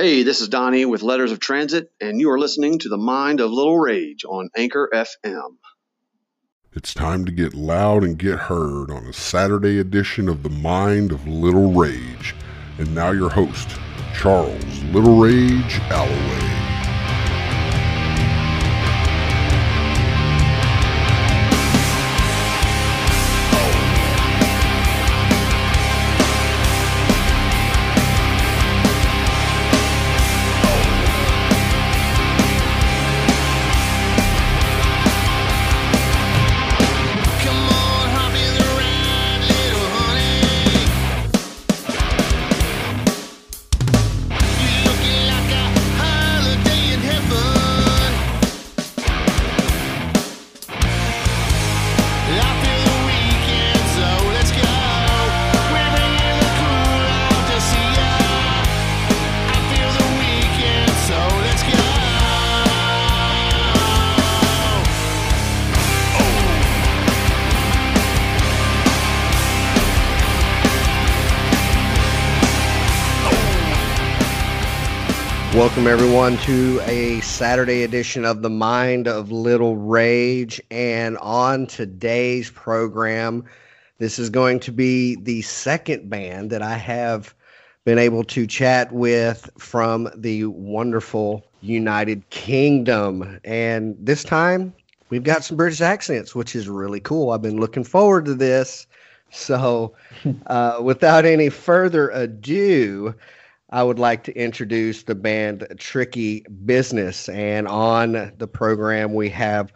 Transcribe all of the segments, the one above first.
Hey, this is Donnie with Letters of Transit, and you are listening to The Mind of Little Rage on Anchor FM. It's time to get loud and get heard on a Saturday edition of The Mind of Little Rage. And now your host, Charles Little Rage Alloway. Everyone, to a Saturday edition of The Mind of Little Rage. And on today's program, this is going to be the second band that I have been able to chat with from the wonderful United Kingdom. And this time, we've got some British accents, which is really cool. I've been looking forward to this. So, uh, without any further ado, I would like to introduce the band Tricky Business. And on the program, we have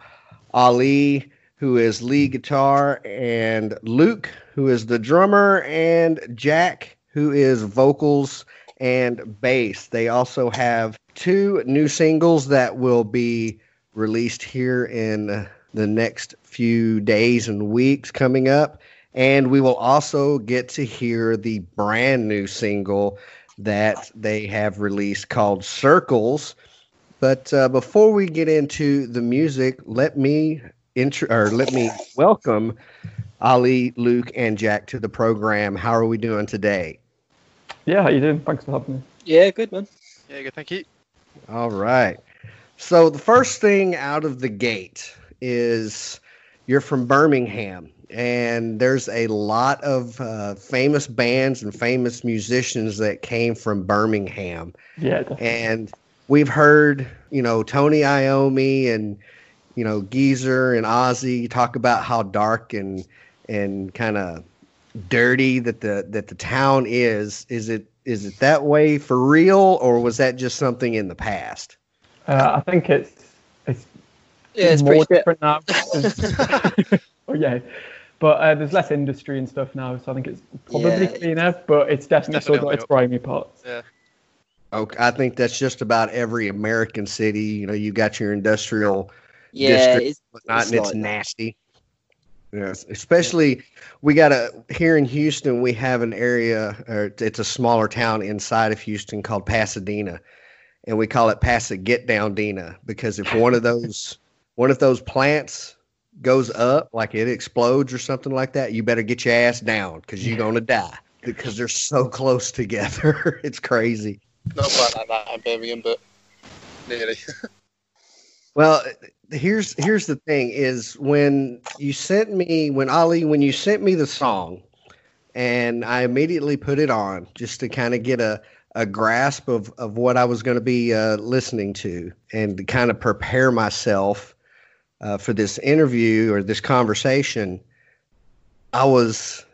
Ali, who is lead guitar, and Luke, who is the drummer, and Jack, who is vocals and bass. They also have two new singles that will be released here in the next few days and weeks coming up. And we will also get to hear the brand new single that they have released called Circles. But uh, before we get into the music, let me intro or let me welcome Ali, Luke, and Jack to the program. How are we doing today? Yeah, how you doing? Thanks for having me. Yeah, good man. Yeah, good. Thank you. All right. So the first thing out of the gate is you're from Birmingham, and there's a lot of uh, famous bands and famous musicians that came from Birmingham. Yeah, definitely. And we've heard, you know, Tony Iommi and, you know, Geezer and Ozzy talk about how dark and and kind of dirty that the that the town is. Is it is it that way for real, or was that just something in the past? Uh, I think it's it's Yeah, it's more pretty shit. different now. oh yeah, but uh, there's less industry and stuff now, so I think it's probably Yeah. cleaner. But it's definitely, definitely still got its up. grimy parts. Yeah. Okay, I think that's just about every American city. You know, you got your industrial Yeah, district, it's, whatnot, it's and it's like nasty. Yes, especially we got a here in Houston. We have an area, or it's a smaller town inside of Houston called Pasadena, and we call it Pasa Get Down Dina because if one of those one of those plants goes up, like it explodes or something like that, you better get your ass down because you're gonna die because they're so close together. it's crazy. Not quite like that Birmingham, but nearly. Well, here's here's the thing: is when you sent me when Ali when you sent me the song, and I immediately put it on just to kind of get a a grasp of of what I was going to be uh, listening to, and to kind of prepare myself uh, for this interview or this conversation. I was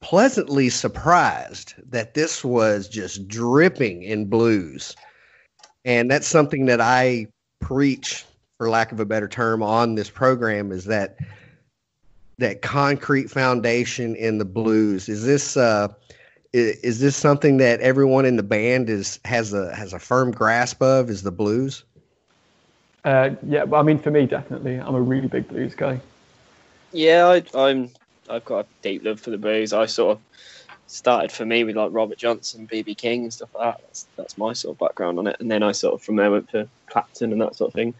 pleasantly surprised that this was just dripping in blues, and that's something that I preach for lack of a better term, on this program is that that concrete foundation in the blues. Is this uh, is, is this something that everyone in the band is has a has a firm grasp of? Is the blues? Uh, yeah, but I mean, for me, definitely, I'm a really big blues guy. Yeah, I, I'm. I've got a deep love for the blues. I sort of started for me with like Robert Johnson, BB King, and stuff like that. That's, that's my sort of background on it. And then I sort of from there went to Clapton and that sort of thing.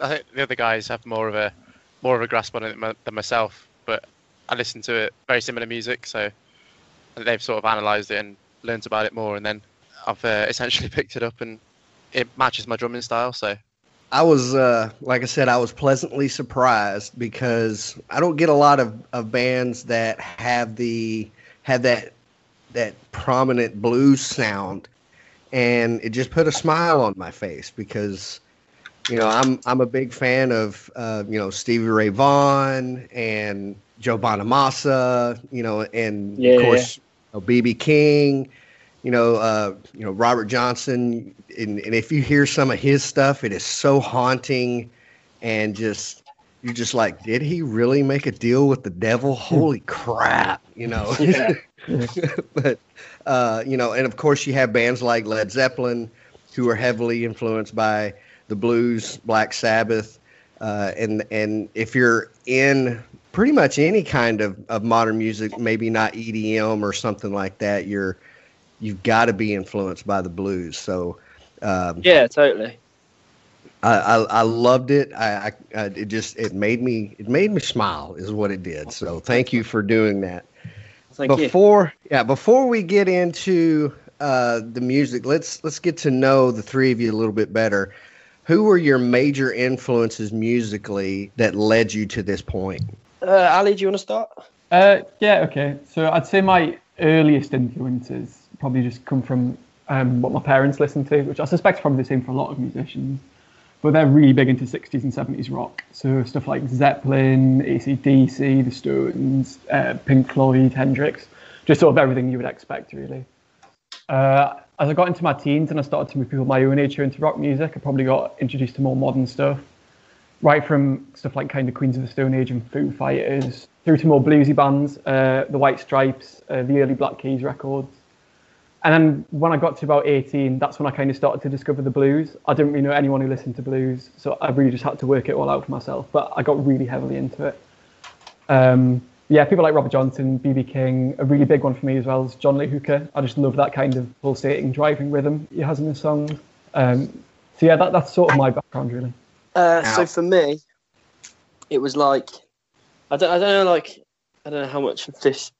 I think the other guys have more of a more of a grasp on it than than myself, but I listen to it very similar music, so they've sort of analysed it and learned about it more, and then I've uh, essentially picked it up and it matches my drumming style. So I was, uh, like I said, I was pleasantly surprised because I don't get a lot of, of bands that have the have that that prominent blues sound, and it just put a smile on my face because, you know, I'm I'm a big fan of uh, you know Stevie Ray Vaughan and Joe Bonamassa, you know, and Yeah, of course BB King, you know, uh, you know Robert Johnson, and, and if you hear some of his stuff, it is so haunting, and just you're just like, did he really make a deal with the devil? Holy crap, you know. Yeah. but uh, you know, and of course you have bands like Led Zeppelin, who are heavily influenced by the blues, Black Sabbath, uh, and and if you're in pretty much any kind of, of modern music, maybe not EDM or something like that, you're you've got to be influenced by the blues. So um, Yeah, totally. I, I, I loved it. I, I, I it just it made me it made me smile is what it did. So thank you for doing that. Thank you. before yeah before we get into uh, the music, let's let's get to know the three of you a little bit better. Who were your major influences musically that led you to this point? Uh, Ali, do you want to start? Uh, yeah, okay. So I'd say my earliest influences probably just come from um, what my parents listened to, which I suspect is probably the same for a lot of musicians. But they're really big into 60s and 70s rock. So stuff like Zeppelin, ACDC, The Stones, uh, Pink Floyd, Hendrix, just sort of everything you would expect, really. Uh, as I got into my teens and I started to move people my own age who into rock music, I probably got introduced to more modern stuff right from stuff like kind of Queens of the Stone Age and Foo Fighters through to more bluesy bands, uh, the White Stripes, uh, the early Black Keys records. And then when I got to about 18, that's when I kind of started to discover the blues. I didn't really know anyone who listened to blues, so I really just had to work it all out for myself. But I got really heavily into it. Um, yeah, people like Robert Johnson, BB King, a really big one for me as well is John Lee Hooker. I just love that kind of pulsating, driving rhythm he has in his songs. Um, so yeah, that, that's sort of my background really. Uh, so for me, it was like I don't I don't know like I don't know how much of this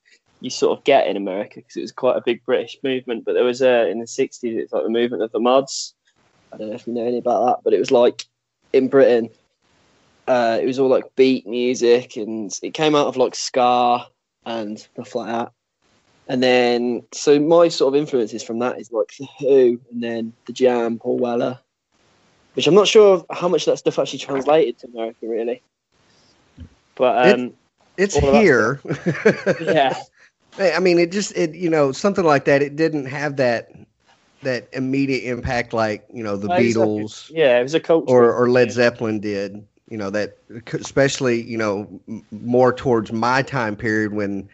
you sort of get in America because it was quite a big British movement. But there was a in the '60s, it's like the movement of the mods. I don't know if you know any about that, but it was like in Britain. Uh, it was all like beat music, and it came out of like ska and stuff like that. And then, so my sort of influences from that is like the Who, and then the Jam, Paul Weller, which I'm not sure how much that stuff actually translated to America, really. But um, It's of that here. yeah, I mean, it just it you know something like that. It didn't have that that immediate impact like you know the No. Beatles yeah, it was a culture. or or Led Zeppelin did. You know that especially you know m- more towards my time period when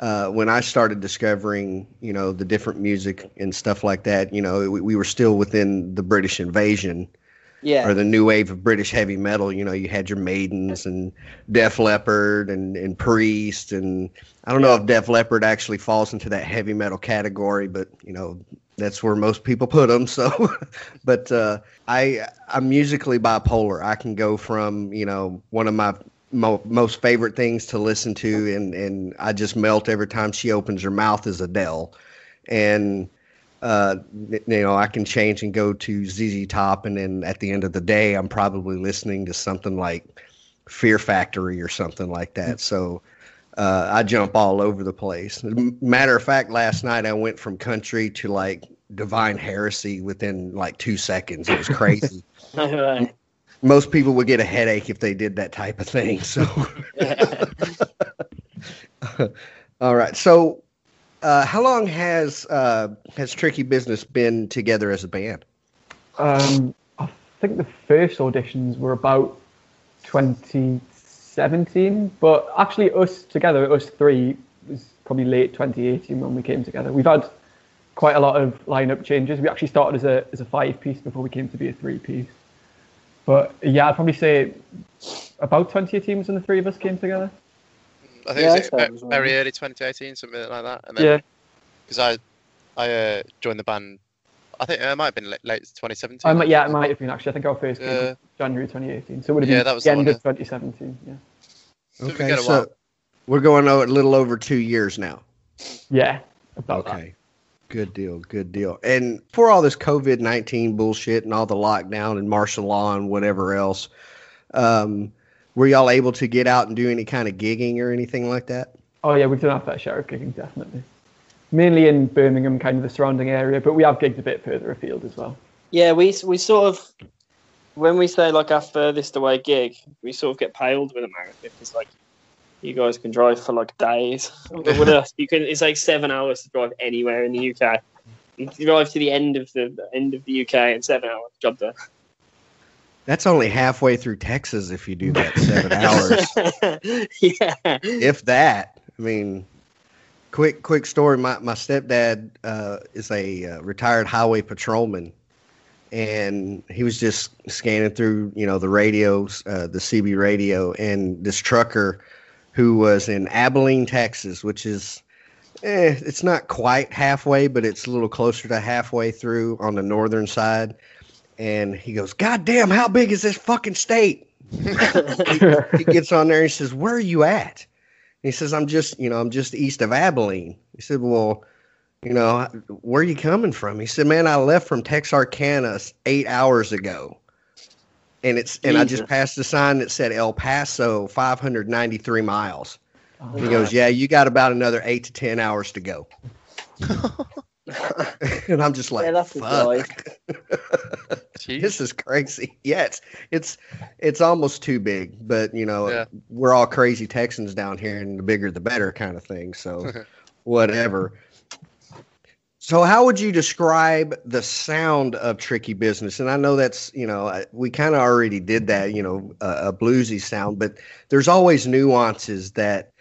uh, when I started discovering you know the different music and stuff like that. You know we, we were still within the British invasion yeah, or the new wave of British heavy metal. You know, you had your Maidens and Def Leppard and, and Priest, and I don't know if Def Leppard actually falls into that heavy metal category, but you know, that's where most people put them. So, but uh, I I'm musically bipolar. I can go from you know one of my mo- most favorite things to listen to, and and I just melt every time she opens her mouth is Adele, and uh, you know, I can change and go to ZZ Top, and then at the end of the day, I'm probably listening to something like Fear Factory or something like that. So uh, I jump all over the place. Matter of fact, last night I went from country to like Divine Heresy within like two seconds. It was crazy. no. Most people would get a headache if they did that type of thing. So. All right. So, uh, how long has uh, has Tricky Business been together as a band? Um, I think the first auditions were about 2017, but actually us together, us three, was probably late 2018 when we came together. We've had quite a lot of lineup changes. We actually started as a as a five piece before we came to be a three piece. But yeah, I'd probably say about 2018 was when the three of us came together. I think Yeah, it was I thought it was very around- early 2018, something like that. And then, Yeah, Because I, I uh, joined the band. I think it might have been late, late 2017. I might, yeah, it might have been actually. I think our first came Yeah. was January 2018, so it would have Yeah, been that was the the end one, of 2017. Yeah, So Okay, get so we're going a little over two years now. yeah, about that. Okay. Good deal. Good deal. And for all this COVID 19 bullshit and all the lockdown and martial law and whatever else, um, were y'all able to get out and do any kind of gigging or anything like that? Oh yeah, we've done our fair share of gigging, definitely. Mainly in Birmingham, kind of the surrounding area, but we have gigged a bit further afield as well. Yeah, we we sort of when we say like our furthest away gig, we sort of get paled with America because like you guys can drive for like days. But with us, you can. It's like seven hours to drive anywhere in the UK. You drive to the end of the, the end of the UK in seven hours. Job done. That's only halfway through Texas if you do that seven hours. yeah. if that. I mean, quick quick story. My my stepdad uh, is a uh, retired highway patrolman, and he was just scanning through you know the radios, uh, the CB radio, and this trucker who was in Abilene, Texas, which is. Eh, it's not quite halfway, but it's a little closer to halfway through on the northern side. And he goes, God damn, how big is this fucking state? he gets on there and he says, Where are you at? He says, I'm just, you know, I'm just east of Abilene. He said, Well, you know, where are you coming from? He said, Man, I left from Texarkana eight hours ago. And it's and I just passed a sign that said El Paso 593 miles. Oh, He goes, Yeah, you got about another eight to ten hours to go. and I'm just like, Yeah, that's fuck. This is crazy. Yeah, it's it's it's almost too big, but you know, Yeah. we're all crazy Texans down here, and the bigger the better kind of thing. So, whatever. So, how would you describe the sound of Tricky Business? And I know that's you know we kind of already did that, you know, a, a bluesy sound, but there's always nuances that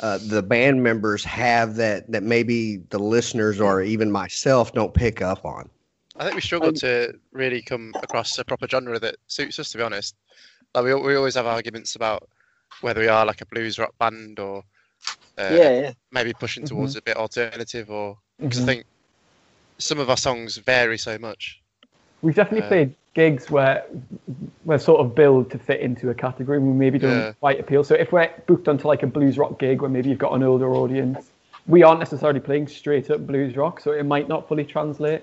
uh, the band members have that that maybe the listeners or even myself don't pick up on. I think we struggle Um, to really come across a proper genre that suits us, to be honest. Like we, we always have arguments about whether we are like a blues rock band or uh, yeah, yeah. maybe pushing towards a bit alternative, or because Mhm. I think some of our songs vary so much. We've definitely Uh, played gigs where we're sort of billed to fit into a category and we maybe don't Yeah. quite appeal. So if we're booked onto like a blues rock gig where maybe you've got an older audience, we aren't necessarily playing straight up blues rock, so it might not fully translate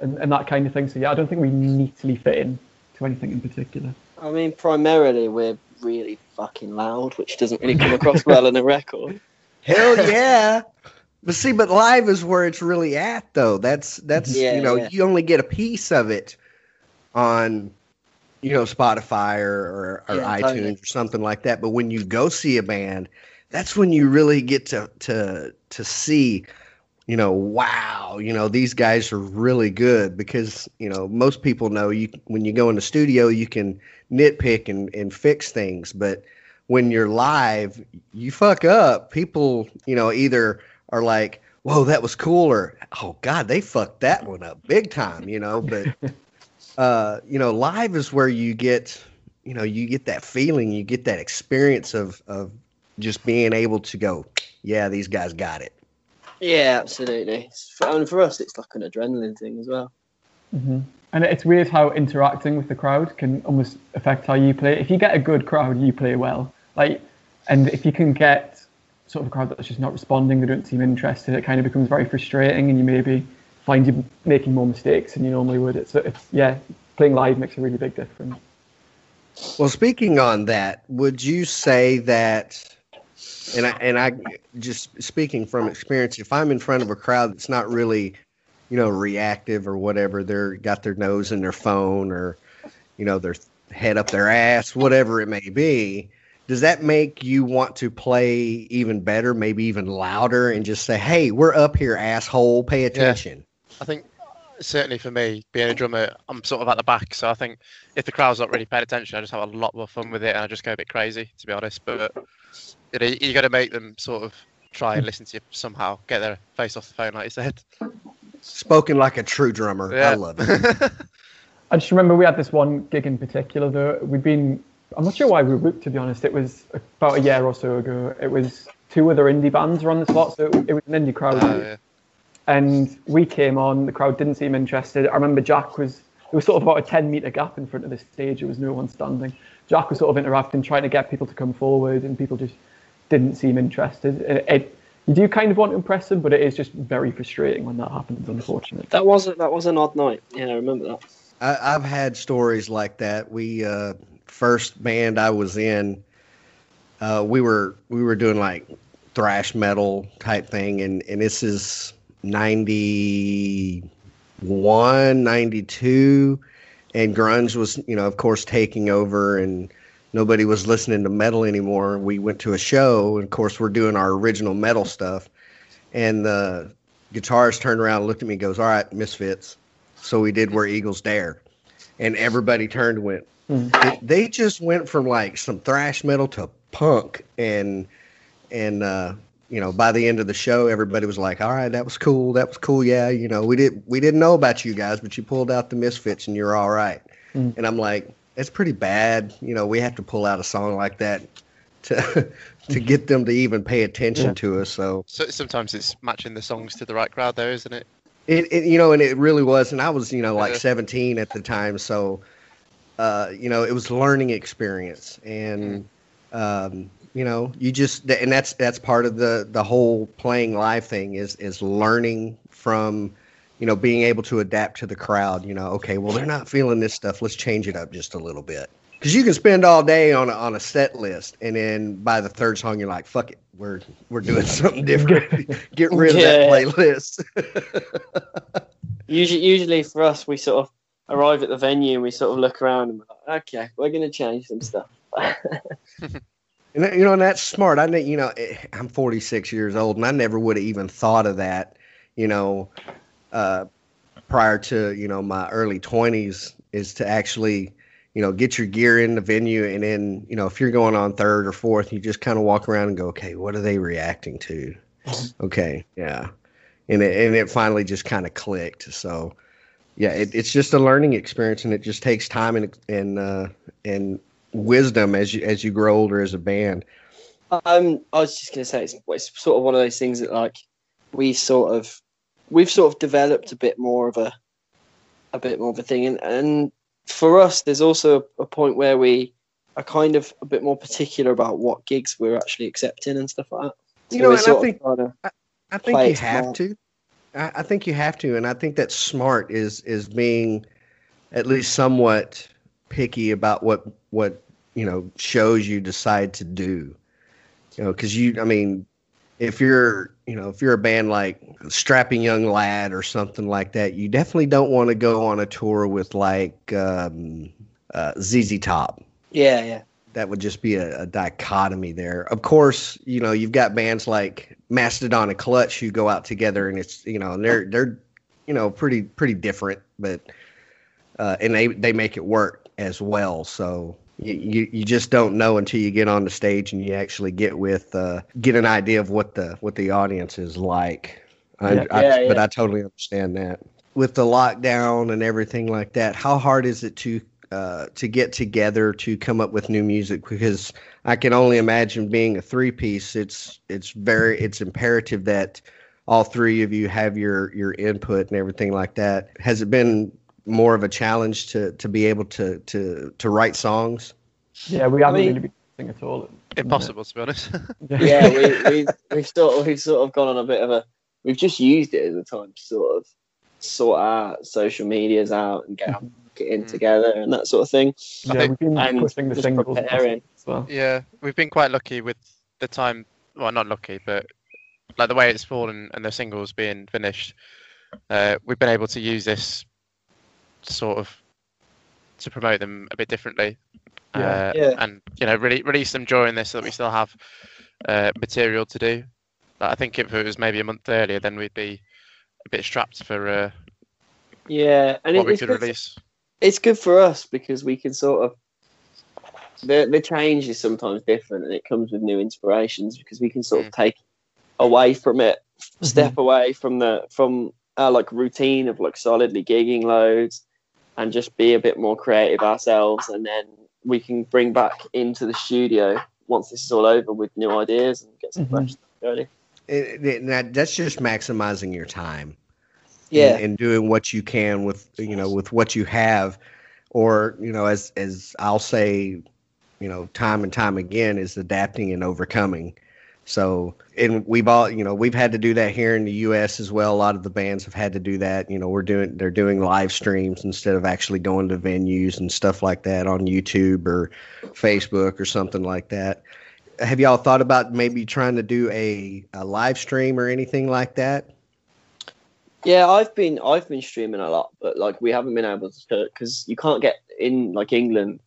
and, and that kind of thing. So yeah, I don't think we neatly fit in to anything in particular. I mean, primarily we're really fucking loud, which doesn't really come across well in a record. Hell yeah. But see, but live is where it's really at, though. That's that's Yeah, you know yeah. you only get a piece of it on you know Spotify or or, or Yeah, oh, iTunes totally. or something like that. But when you go see a band, that's when you really get to to to see, you know, wow, you know these guys are really good because you know most people know you when you go in the studio you can nitpick and and fix things, but when you're live, you fuck up. People, you know, either are like, "Whoa, that was cool," or "Oh God, they fucked that one up big time," you know. But uh, you know, live is where you get, you know, you get that feeling, you get that experience of of just being able to go, "Yeah, these guys got it." Yeah, absolutely. It's- For, and for us, it's like an adrenaline thing as well. hmm And it's weird how interacting with the crowd can almost affect how you play. If you get a good crowd, you play well. Like, and if you can get sort of a crowd that's just not responding, they don't seem interested, it kind of becomes very frustrating, and you maybe find you making more mistakes than you normally would. It's, it's yeah, playing live makes a really big difference. Well, speaking on that, would you say that? And I and I just speaking from experience, if I'm in front of a crowd that's not really, you know, reactive or whatever, they're got their nose in their phone or, you know, their head up their ass, whatever it may be. Does that make you want to play even better, maybe even louder, and just say, "Hey, we're up here, asshole. Pay attention." I think certainly for me, being a drummer, I'm sort of at the back, so I think if the crowd's not really paying attention, I just have a lot more fun with it, and I just go a bit crazy, to be honest. But you know, you got to make them sort of try and listen to you somehow, get their face off the phone, like you said. Spoken like a true drummer. I love it. I just remember we had this one gig in particular though. We'd been, I'm not sure why we were booked to be honest. It was about a year or so ago. It was two other indie bands were on the spot, so it was an indie crowd. Uh, yeah. And we came on, the crowd didn't seem interested. I remember Jack was, there was sort of about a 10 metre gap in front of the stage, there was no one standing. Jack was sort of interacting, trying to get people to come forward, and people just didn't seem interested. It, it, You do kind of want to impress them, but it is just very frustrating when that happens. Unfortunately. That was a, that was an odd night. Yeah, I remember that. I, I've had stories like that. We uh, first band I was in, uh, we were we were doing like thrash metal type thing, and and this is 91, 92, and grunge was you know of course taking over, and nobody was listening to metal anymore. We went to a show, and of course we're doing our original metal stuff, and the guitarist turned around, and looked at me, and goes, "All right, Misfits." So we did where Eagles Dare, and everybody turned and went. They, they just went from like some thrash metal to punk, and and uh, you know by the end of the show, everybody was like, "All right, that was cool, that was cool, yeah." You know, we did we didn't know about you guys, but you pulled out the Misfits, and you're all right. Mm. And I'm like, it's pretty bad. You know, we have to pull out a song like that to to get them to even pay attention Yeah. to us. So So sometimes it's matching the songs to the right crowd, though, isn't it? it, it you know, and it really was. And I was, you know, like Yeah. 17 at the time, so uh, you know, it was learning experience, and um, you know, you just and that's that's part of the the whole playing live thing is is learning from you know being able to adapt to the crowd. You know, okay, well they're not feeling this stuff. Let's change it up just a little bit. Because you can spend all day on a, on a set list, and then by the third song, you're like, "Fuck it, we're we're doing something different. Get rid of that playlist." Usually, usually for us, we sort of arrive at the venue and we sort of look around and we're like, okay, we're going to change some stuff. And you know, and that's smart. I, you know, eh, I'm 46 years old, and I never would have even thought of that. You know, uh, prior to you know my early 20s, is to actually, you know, get your gear in the venue, and then you know, if you're going on third or fourth, you just kind of walk around and go, okay, what are they reacting to? okay, yeah, and it, and it finally just kind of clicked. So, yeah, it, it's just a learning experience, and it just takes time and and uh, and wisdom as you as you grow older as a band. Um, I was just going to say it's, it's sort of one of those things that like we sort of we've sort of developed a bit more of a a bit more of a thing, and and for us, there's also a point where we are kind of a bit more particular about what gigs we're actually accepting and stuff like that. You know, we're and I sort think- trying I think you have smart. to. I, think you have to, and I think that smart. Is is being at least somewhat picky about what what you know shows you decide to do. You know, because you, I mean, if you're you know if you're a band like Strapping Young Lad or something like that, you definitely don't want to go on a tour with like um, uh, ZZ Top yeah, yeah, that would just be a, a dichotomy there. Of course, you know you've got bands like Mastodon and Clutch who go out together, and it's you know and they're they're you know pretty pretty different, but uh, and they they make it work as well. So you, you you just don't know until you get on the stage and you actually get with uh, get an idea of what the what the audience is like. I, Yeah. I, Yeah, But yeah. I totally understand that with the lockdown and everything like that. How hard is it to uh, to get together to come up with new music? Because I can only imagine being a three piece. It's it's very it's imperative that all three of you have your your input and everything like that. Has it been more of a challenge to to be able to to to write songs? Yeah, we haven't mean- really been sing at all. Impossible, to be honest. yeah. We we we've sort of we've sort of gone on a bit of a we've just used it as a time to sort of sort our social medias out and get our marketing Mm. together and that sort of thing. Yeah, think- we've been and pushing the singles preparing. as well. yeah, we've been quite lucky with the time. Well, not lucky, but like the way it's fallen and the singles being finished. Uh, we've been able to use this sort of to promote them a bit differently. Yeah. Uh, Yeah. and you know, really release them during this so that we still have uh, material to do. Like, I think if it was maybe a month earlier, then we'd be a bit strapped for uh, Yeah, and what it, we it's could release. It's good for us because we can sort of the the change is sometimes different and it comes with new inspirations because we can sort of take away from it, step away from the from our like routine of like solidly gigging loads and just be a bit more creative ourselves and then we can bring back into the studio once this is all over with new ideas and get some Mhm. fresh stuff going. It, it, that, that's just maximizing your time. Yeah. and, and doing what you can with you know with what you have or you know as as i'll say you know time and time again is adapting and overcoming So, and we've all, you know, we've had to do that here in the U.S. as well. A lot of the bands have had to do that. You know, we're doing, they're doing live streams instead of actually going to venues and stuff like that on YouTube or Facebook or something like that. Have y'all thought about maybe trying to do a, a live stream or anything like that? Yeah, I've been I've been streaming a lot, but like we haven't been able to because you can't get in like England.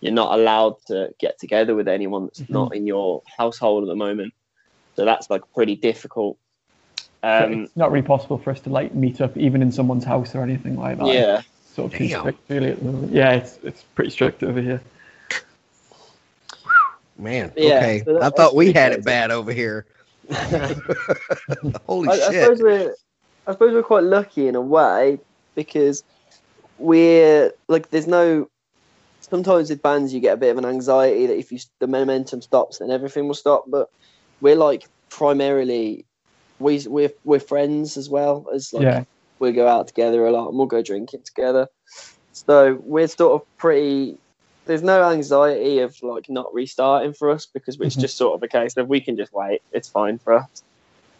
You're not allowed to get together with anyone that's Mhm. not in your household at the moment. So that's like pretty difficult. So Um, it's not really possible for us to like meet up even in someone's house or anything like that. yeah, Sort of strict really at the moment. Yeah, it's it's pretty strict over here. Man, Yeah, okay. so that- I thought we pretty had it bad over here. Holy I, I shit. suppose we're I suppose we're quite lucky in a way because we're like there's no. Sometimes with bands you get a bit of an anxiety that if you the momentum stops then everything will stop. But we're like primarily we we're we're friends as well as like yeah. we go out together a lot and we'll go drinking together. So we're sort of pretty. There's no anxiety of like not restarting for us because it's Mhm. just sort of a case of we can just wait. It's fine for us.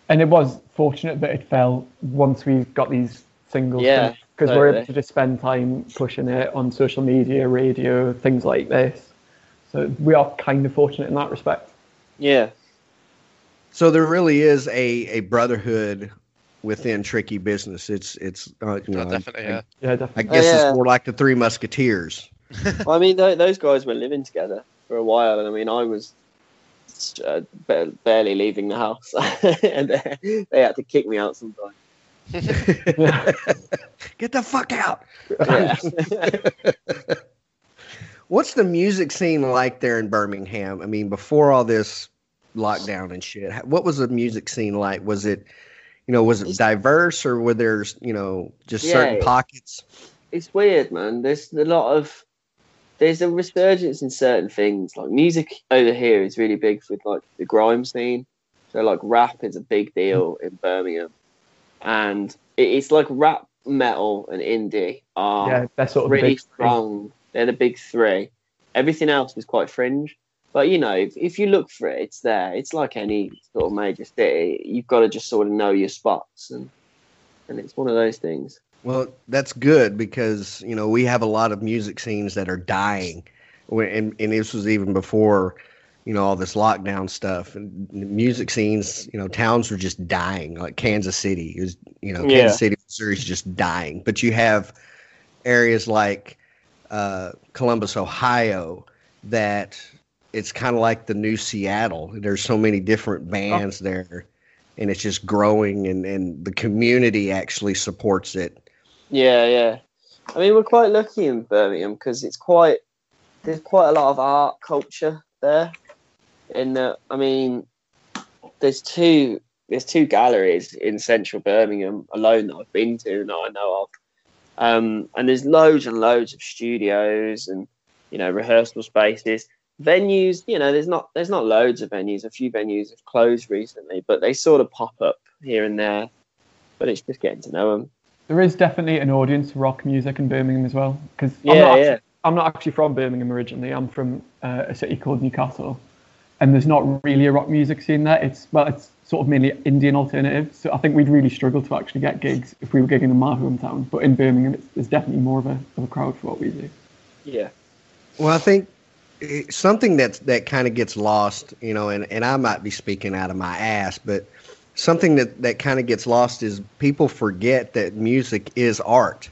And it was fortunate that it fell once we got these singles. Yeah, Because we're able to just spend time pushing it on social media, radio, things like this. So we are kind of fortunate in that respect. Yeah, So there really is a, a brotherhood within tricky business. It's it's uh, you Oh, know, definitely, I, yeah. Yeah, I definitely. guess yeah. it's more like the Three Musketeers. I mean, th- those guys were living together for a while, and I mean, I was uh, barely leaving the house, and they, they had to kick me out sometimes. Get the fuck out. Yeah. What's the music scene like there in Birmingham? I mean, before all this lockdown and shit, what was the music scene like? Was it, you know, was it It's- diverse or were there, you know, just Yeah. certain pockets? it's weird, man. There's a lot of there's a resurgence in certain things. Like music over here is really big with like the grime scene. So like rap is a big deal in Birmingham, and it's like rap, metal, and indie are Yeah, they're sort of really strong. They're the big three. Everything else is quite fringe. But you know, if, if you look for it, it's there. It's like any sort of major city. You've got to just sort of know your spots, and and it's one of those things. Well, that's good because you know we have a lot of music scenes that are dying, and and this was even before, you know, all this lockdown stuff. And music scenes, you know, towns were just dying. Like Kansas City is, you know, Yeah. Kansas City, Missouri is just dying. But you have areas like uh, Columbus, Ohio, that it's kind of like the new Seattle. There's so many different bands there, and it's just growing, and and the community actually supports it. Yeah, yeah. I mean, we're quite lucky in Birmingham because it's quite there's quite a lot of art culture there. In that, I mean, there's two there's two galleries in central Birmingham alone that I've been to that I know of, um, and there's loads and loads of studios and you know rehearsal spaces, venues. You know, there's not there's not loads of venues. A few venues have closed recently, but they sort of pop up here and there. But it's just getting to know them. There is definitely an audience for rock music in Birmingham as well. Because I'm, Yeah, not yeah. actually- I'm not actually from Birmingham originally. I'm from uh, a city called Newcastle, and there's not really a rock music scene there. It's well, it's sort of mainly Indian alternative. So I think we'd really struggle to actually get gigs if we were gigging in my hometown. But in Birmingham, it's, there's definitely more of a, of a crowd for what we do. Yeah. Well, I think eh, something that's that kind of gets lost, you know, and, and I might be speaking out of my ass, but something that, that kind of gets lost is people forget that music is art.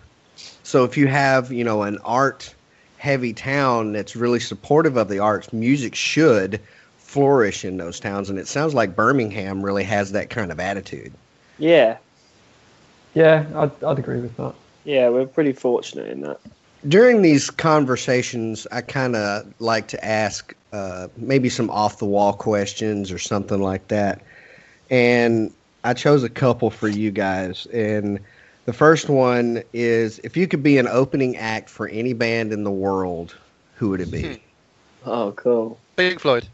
So if you have, you know, an art heavy town that's really supportive of the arts, music should flourish in those towns. And it sounds like Birmingham really has that kind of attitude. Yeah. Yeah, I'd, I'd agree with that. Yeah, we're pretty fortunate in that. during these conversations, I kind of like to ask uh, maybe some off the wall questions or something like that. And I chose a couple for you guys. And the first one is if you could be an opening act for any band in the world, who would it be? Oh, cool. Pink Floyd,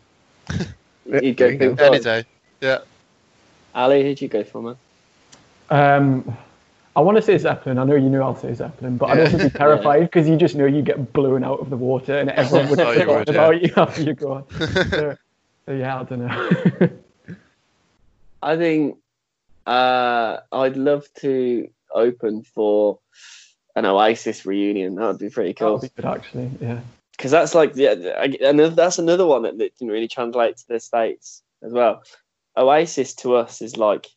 You'd go you go. Pink any Floyd. day. Yeah. Ali, who'd you go for, man? Um, I want to say Zeppelin. I know you know I'll say Zeppelin, but I'd Yeah. also be terrified because you just know you get blown out of the water and everyone would Oh, you forget would, yeah. about you after you go on. So, so yeah, I don't know. I think uh, I'd love to open for an Oasis reunion. That would be pretty That cool. would be good, actually. Yeah. because that's like yeah, another that's another one that, that didn't really translate to the states as well. Oasis to us is like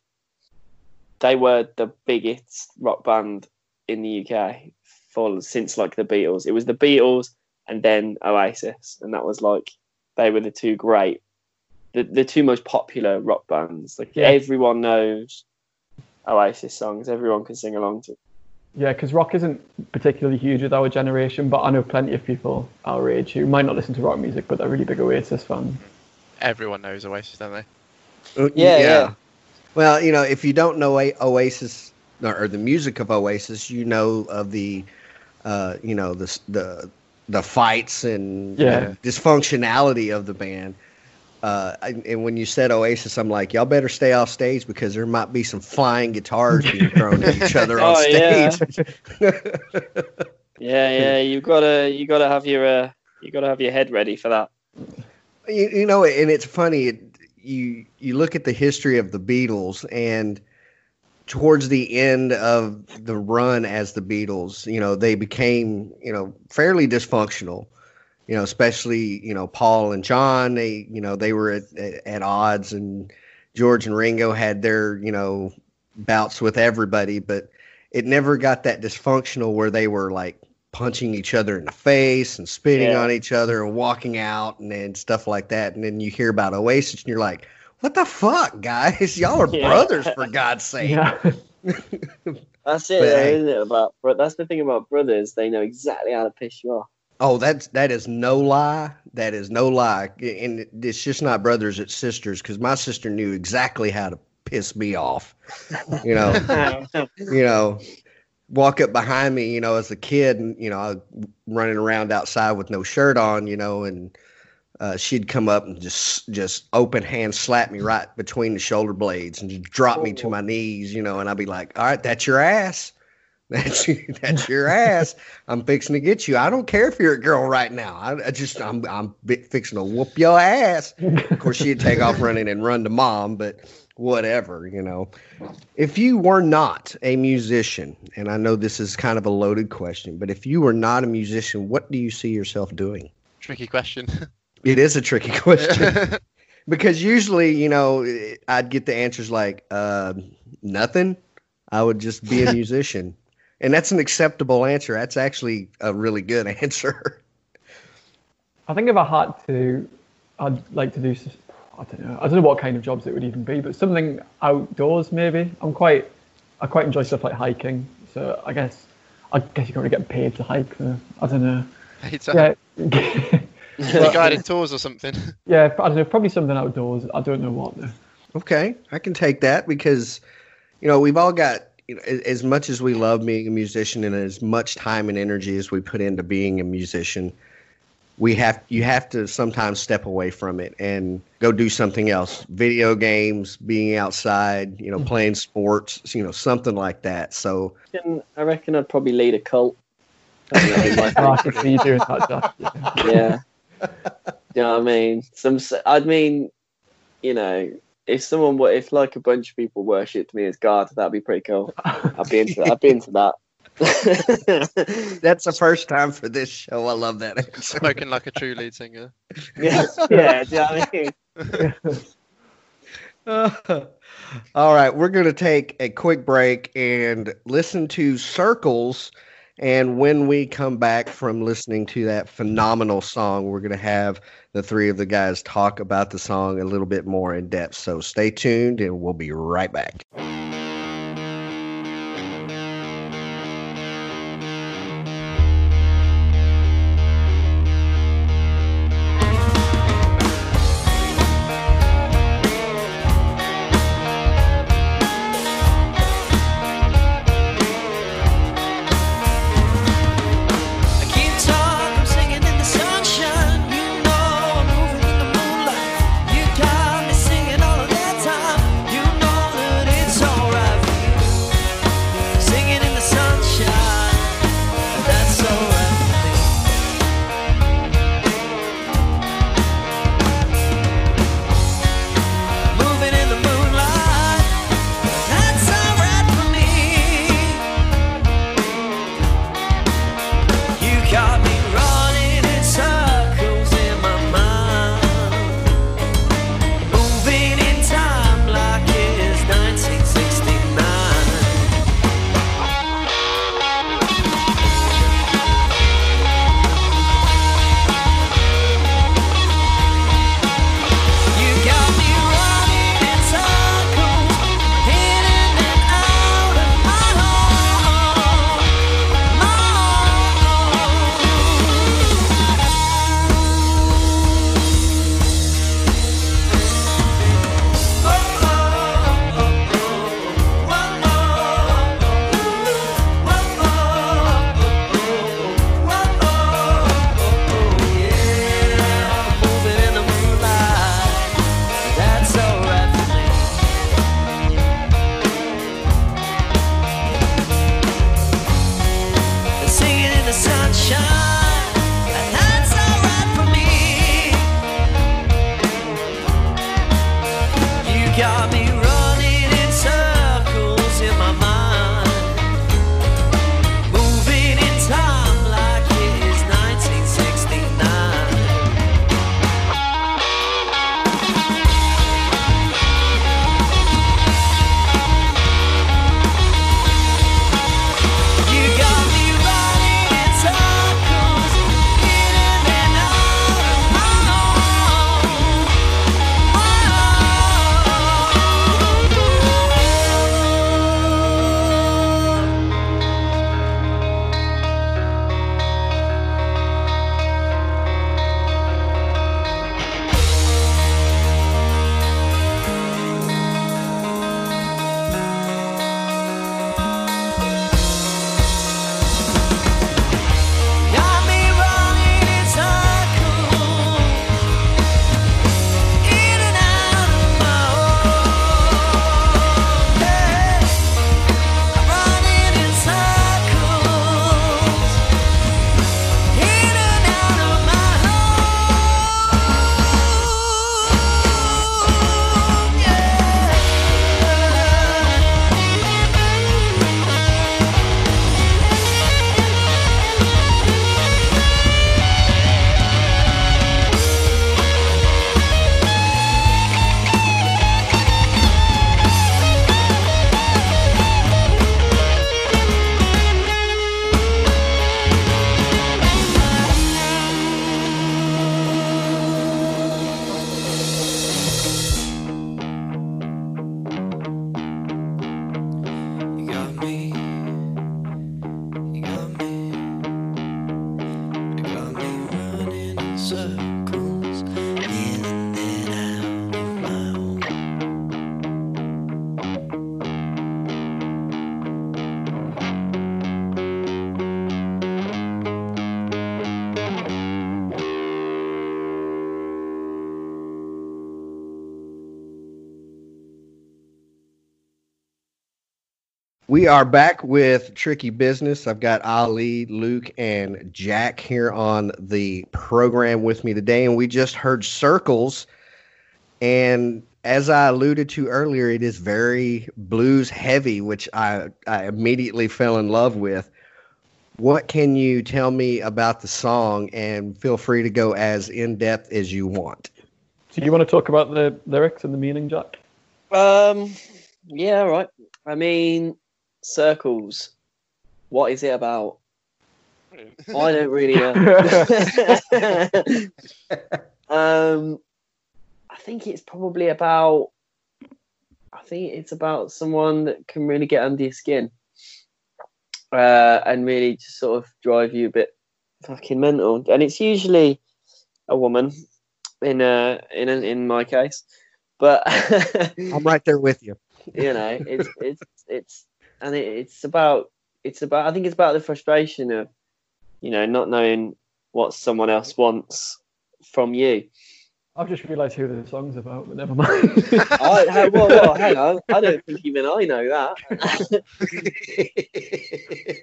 they were the biggest rock band in the UK for since like the Beatles. It was the Beatles and then Oasis, and that was like they were the two great, the the two most popular rock bands. Like Yeah. everyone knows Oasis songs, everyone can sing along to. Yeah, because rock isn't particularly huge with our generation, but I know plenty of people our age who might not listen to rock music, but they're really big Oasis fans. Everyone knows Oasis, don't they? Uh, Yeah, yeah. Well, you know, if you don't know A- Oasis or, or the music of Oasis, you know of the, uh, you know, the the the fights and Yeah. dysfunctionality of the band. Uh, and when you said Oasis, I'm like, y'all better stay off stage because there might be some flying guitars being thrown at each other on Oh, yeah. stage. Yeah, yeah, you gotta you gotta have your uh, you gotta have your head ready for that. You, you know, and it's funny. It, you you look at the history of the Beatles, and towards the end of the run as the Beatles, you know, they became you know fairly dysfunctional. You know, especially you know Paul and John. They you know they were at, at, at odds, and George and Ringo had their you know bouts with everybody, but it never got that dysfunctional where they were like punching each other in the face and spitting Yeah. on each other and walking out and, and stuff like that. And then you hear about Oasis and you're like, what the fuck, guys? Y'all are Yeah. brothers for God's sake. Yeah. That's it, but, though, isn't it? About that's the thing about brothers; they know exactly how to piss you off. Oh, that's that is no lie. That is no lie. And it's just not brothers, it's sisters, because my sister knew exactly how to piss me off. You know. you know, walk up behind me, you know, as a kid, and you know, I was running around outside with no shirt on, you know, and uh, she'd come up and just just open hand slap me right between the shoulder blades and just drop me to my knees, you know, and I'd be like, "All right, that's your ass." That's that's your ass. I'm fixing to get you. I don't care if you're a girl right now. I, I just I'm I'm fixing to whoop your ass. Of course, she'd take off running and run to mom, but whatever, you know. If you were not a musician, and I know this is kind of a loaded question, but if you were not a musician, what do you see yourself doing? Tricky question. It is a tricky question because usually, you know, I'd get the answers like uh, nothing. I would just be a musician, and that's an acceptable answer. That's actually a really good answer. I think if I had to, I'd like to do. s- I don't know. I don't know what kind of jobs it would even be, but something outdoors maybe. I'm quite, I quite enjoy stuff like hiking. So I guess, I guess you can't really get paid to hike. So I don't know. It's a Yeah, guided tours or something. yeah. I don't know. Probably something outdoors. I don't know what though. Okay, I can take that because, you know, we've all got you know, as much as we love being a musician and as much time and energy as we put into being a musician, we have you have to sometimes step away from it and go do something else. Video games, being outside, you know, mm-hmm. playing sports, you know, something like that. So reckon- I reckon I'd probably lead a cult. I think that'd be my Oh, I thing. can see you doing that, Jack. Yeah. yeah. you know what I mean? Some, s- I'd mean, you know, if someone, were, if like a bunch of people worshipped me as God, that'd be pretty cool. I'd be into that. I'd be into that. that's the first time for this show. I love that answer. Smoking like a true lead singer. yeah, yeah. Do you know what I mean? All right, we're going to take a quick break and listen to Circles. And when we come back from listening to that phenomenal song, we're going to have the three of the guys talk about the song a little bit more in depth. So stay tuned and we'll be right back. We are back with Tricky Business. I've got Ali, Luke, and Jack here on the program with me today, and we just heard Circles. And as I alluded to earlier, it is very blues heavy, which I, I immediately fell in love with. What can you tell me about the song? And feel free to go as in depth as you want. So you want to talk about the lyrics and the meaning, Jack? Um, yeah, right. I mean, circles. What is it about? I don't really know. um, I think it's probably about. I think it's about someone that can really get under your skin, uh, and really just sort of drive you a bit fucking mental. And it's usually a woman, in uh, in in my case, but I'm right there with you. you know it's it's it's and it, it's about it's about i think it's about the frustration of you know not knowing what someone else wants from you. I've just realised who the song's about, but never mind. I, hey, whoa, whoa, hang on. I don't think even i know that.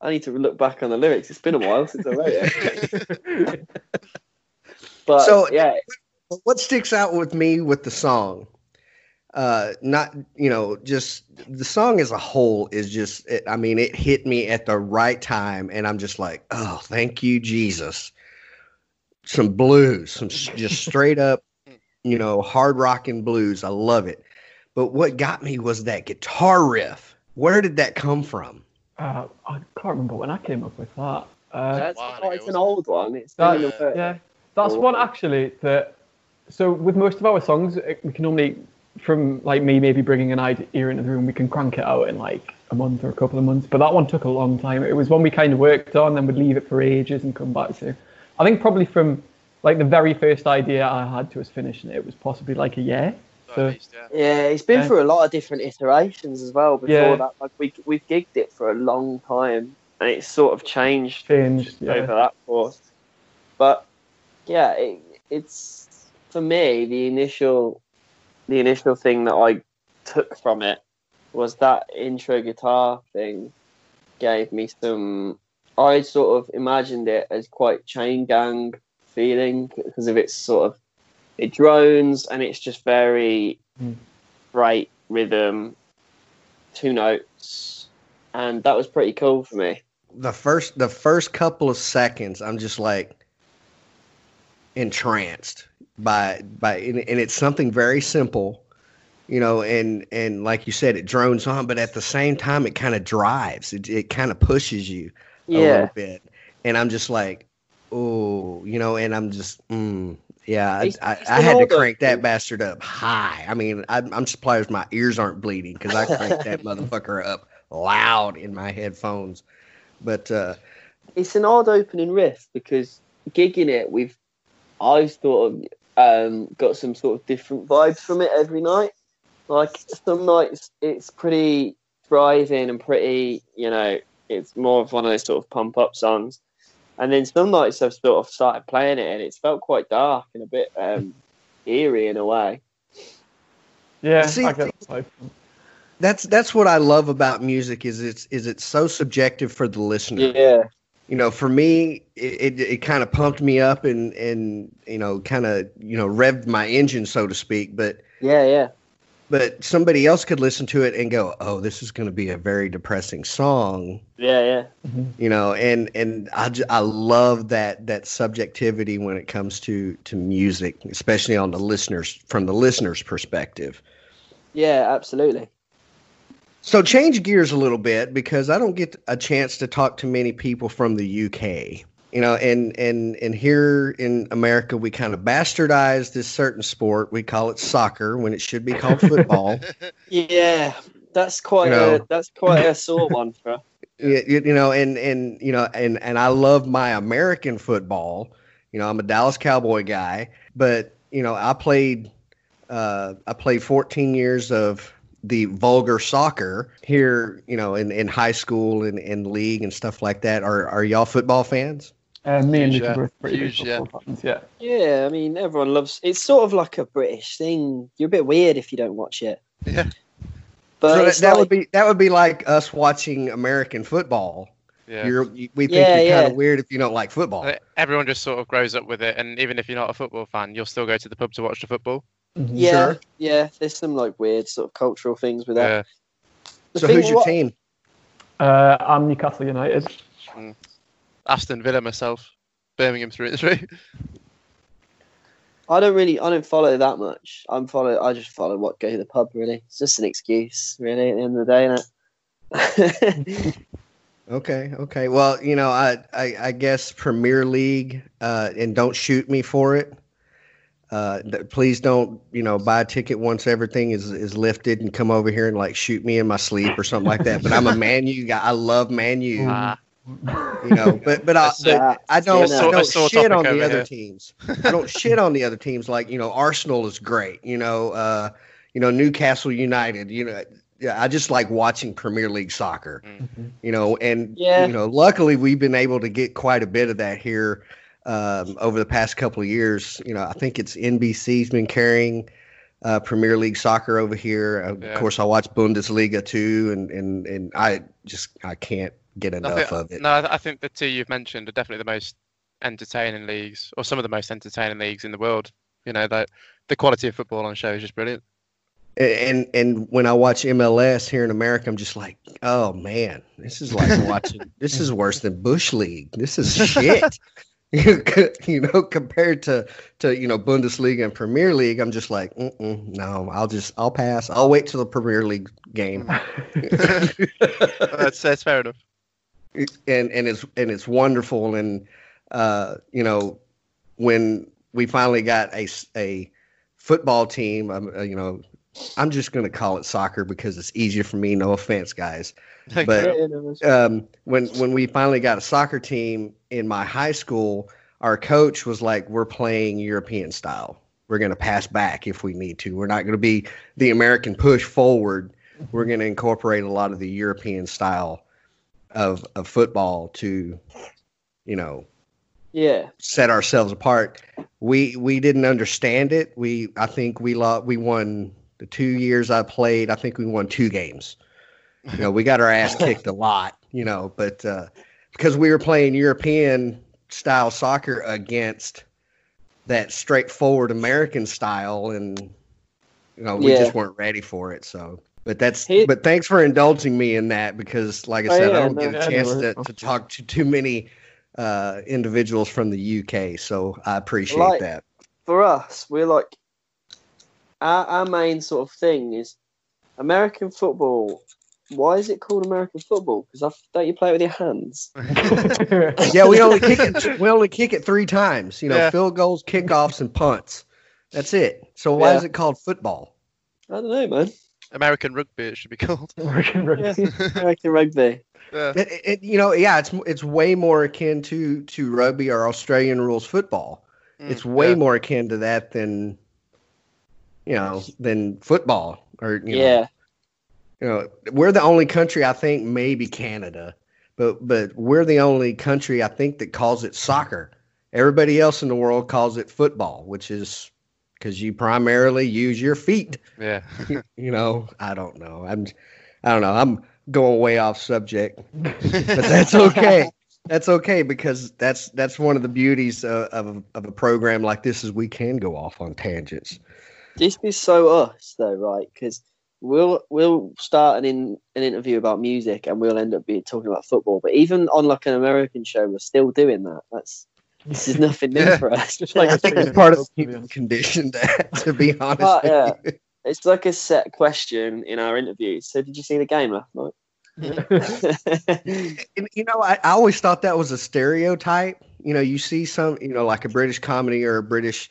I need to look back on the lyrics. It's been a while since i wrote it. But So- yeah. what sticks out with me with the song uh not you know just the song as a whole is just it, i mean it hit me at the right time and i'm just like oh thank you jesus. Some blues some just straight up you know hard rocking blues. I love it. But what got me was that guitar riff. Where did that come from? Uh, I can't remember when I came up with that. Uh, that's, oh, it's an old one. It's That- been yeah, that's one actually that. So with most of our songs, we can normally, from like me maybe bringing an idea into the room, we can crank it out in like a month or a couple of months. But that one took a long time. It was one we kind of worked on, then would leave it for ages and come back to. I think probably from like the very first idea I had to us finishing it was possibly like a year. So So- least, yeah. Yeah, it's been Yeah. through a lot of different iterations as well. Before Yeah. that, like we we've gigged it for a long time, and it's sort of changed Changed. over that course. But yeah, it, it's for me the initial the initial thing that I took from it was that intro guitar thing gave me some I sort of imagined it as quite chain gang feeling because of its sort of it drones and it's just very Mm. bright rhythm, two notes, and that was pretty cool for me. the first the first couple of seconds i'm just like entranced by by and, and it's something very simple you know and and like you said it drones on but at the same time it kind of drives. It, it kind of pushes you a Yeah, little bit. And i'm just like oh you know and i'm just mm, yeah I, It's- I, I had to crank that thing. bastard up high. I mean I'm, I'm surprised my ears aren't bleeding because i cranked that motherfucker up loud in my headphones. But uh it's an odd opening riff because gigging it, we've I've sort of um, got some sort of different vibes from it every night. Like some nights it's pretty driving and pretty, you know, it's more of one of those sort of pump up songs. And then some nights I've sort of started playing it and it's felt quite dark and a bit um, eerie in a way. Yeah, See, I get that. that's that's what I love about music is it's is it's so subjective for the listener. Yeah. You know, for me, it it, it kind of pumped me up and and you know kind of you know revved my engine so to speak. But Yeah, yeah. but somebody else could listen to it and go, oh, this is going to be a very depressing song. Yeah, yeah. Mm-hmm. You know, and and I, I love that that subjectivity when it comes to to music, especially on the listeners from the listener's perspective. Yeah, absolutely. So change gears a little bit because I don't get a chance to talk to many people from the UK. You know, and and and here in America we kind of bastardize this certain sport. We call it soccer when it should be called football. Yeah. That's quite You know. a that's quite a sore one for you, you you know, and and you know, and and I love my American football. You know, I'm a Dallas Cowboy guy, but you know, I played uh, I played 14 years of the vulgar soccer here. You know, in, in high school and in league and stuff like that. Are are y'all football fans? Uh, me and Huge, yeah. are pretty big Huge, yeah. fans. Yeah. Yeah, I mean, everyone loves. It's sort of like a British thing. You're a bit weird if you don't watch it. Yeah. But so that, that like, would be that would be like us watching American football. Yeah. You're you, we think Yeah, you're kind of weird if you don't like football. Everyone just sort of grows up with it, and even if you're not a football fan, you'll still go to the pub to watch the football. Yeah, Sure. yeah. There's some like weird sort of cultural things with that. Yeah. The So thing who's your what- team? Uh, I'm Newcastle United. Aston Villa myself, Birmingham through and through. I don't really, I don't follow that much. I'm follow. I just follow what go to the pub. Really, it's just an excuse. Really, at the end of the day, innit? Okay, okay. Well, you know, I, I, I guess Premier League, uh, and don't shoot me for it. Uh, th- please don't, you know, buy a ticket once everything is, is lifted and come over here and like shoot me in my sleep or something like that. But I'm a Man U guy. I love Man U. Ah, You know, but but I, That's but I don't, that's a I don't sore shit on the over other here. teams. I don't shit on the other teams. Like you know, Arsenal is great. You know, uh, you know Newcastle United. You know, yeah, I just like watching Premier League soccer. You know, and Yeah. you know, luckily we've been able to get quite a bit of that here um, over the past couple of years. You know, I think it's NBC's been carrying. Uh, Premier League soccer over here. Uh, Yeah. Of course, I watch Bundesliga too, and, and and I just I can't get enough think, of it. no, I I think the two you've mentioned are definitely the most entertaining leagues, or some of the most entertaining leagues in the world. You know, that the quality of football on show is just brilliant. and and when I watch MLS here in America, I'm just like, oh man, this is like watching. this is worse than Bush League. This is shit. you know, compared to to you know Bundesliga and Premier League, I'm just like, Mm-mm, no, I'll just I'll pass. I'll wait till the Premier League game. that's, that's fair enough. and and it's and it's wonderful and uh you know when we finally got a a football team um, uh, you know i'm just going to call it soccer because it's easier for me no offense guys But- Yeah, yeah, no, it's- um when when we finally got a soccer team in my high school our coach was like we're playing european style. We're going to pass back if we need to. We're not going to be the american push forward. We're going to incorporate a lot of the european style of of football to you know yeah, set ourselves apart. We we didn't understand it. We i think we lost we won the two years i played. I think we won two games. You know we got our ass kicked a lot you know but uh because we were playing European style soccer against that straightforward American style, and you know we Yeah. just weren't ready for it. So, but that's He- but thanks for indulging me in that because, like I Oh, said, I don't no, get a chance to, to talk to too many uh, individuals from the UK. So I appreciate Like- that. For us, we're like our, our main sort of thing is American football. Why is it called American football? Because don't you play it with your hands? Yeah, we only kick it. We only kick it three times. You know, Yeah. field goals, kickoffs, and punts. That's it. So why Yeah. is it called football? I don't know, man. American rugby, it should be called. American rugby. American rugby. Yeah. It, it, you know, yeah, it's it's way more akin to to rugby or Australian rules football. Mm, It's way yeah. more akin to that than you know than football or you know, yeah. You know we're the only country I think maybe Canada, but but we're the only country I think that calls it soccer. Everybody else in the world calls it football, which is because you primarily use your feet. Yeah. You know, I don't know. I'm I don't know. I'm going way off subject, but that's okay. That's okay because that's that's one of the beauties of, of of a program like this is we can go off on tangents. This is so us though, right? Because we'll we'll start an in, an interview about music and we'll end up be talking about football. But even on like an American show, we're still doing that. That's this is nothing new Yeah. for us. Just like I a think it's part of to be the honest. condition that, to be honest. But, yeah. you. it's like a set question in our interviews. So did you see the game last night? And, you know, I, I always thought that was a stereotype. You know, you see some, you know, like a British comedy or a British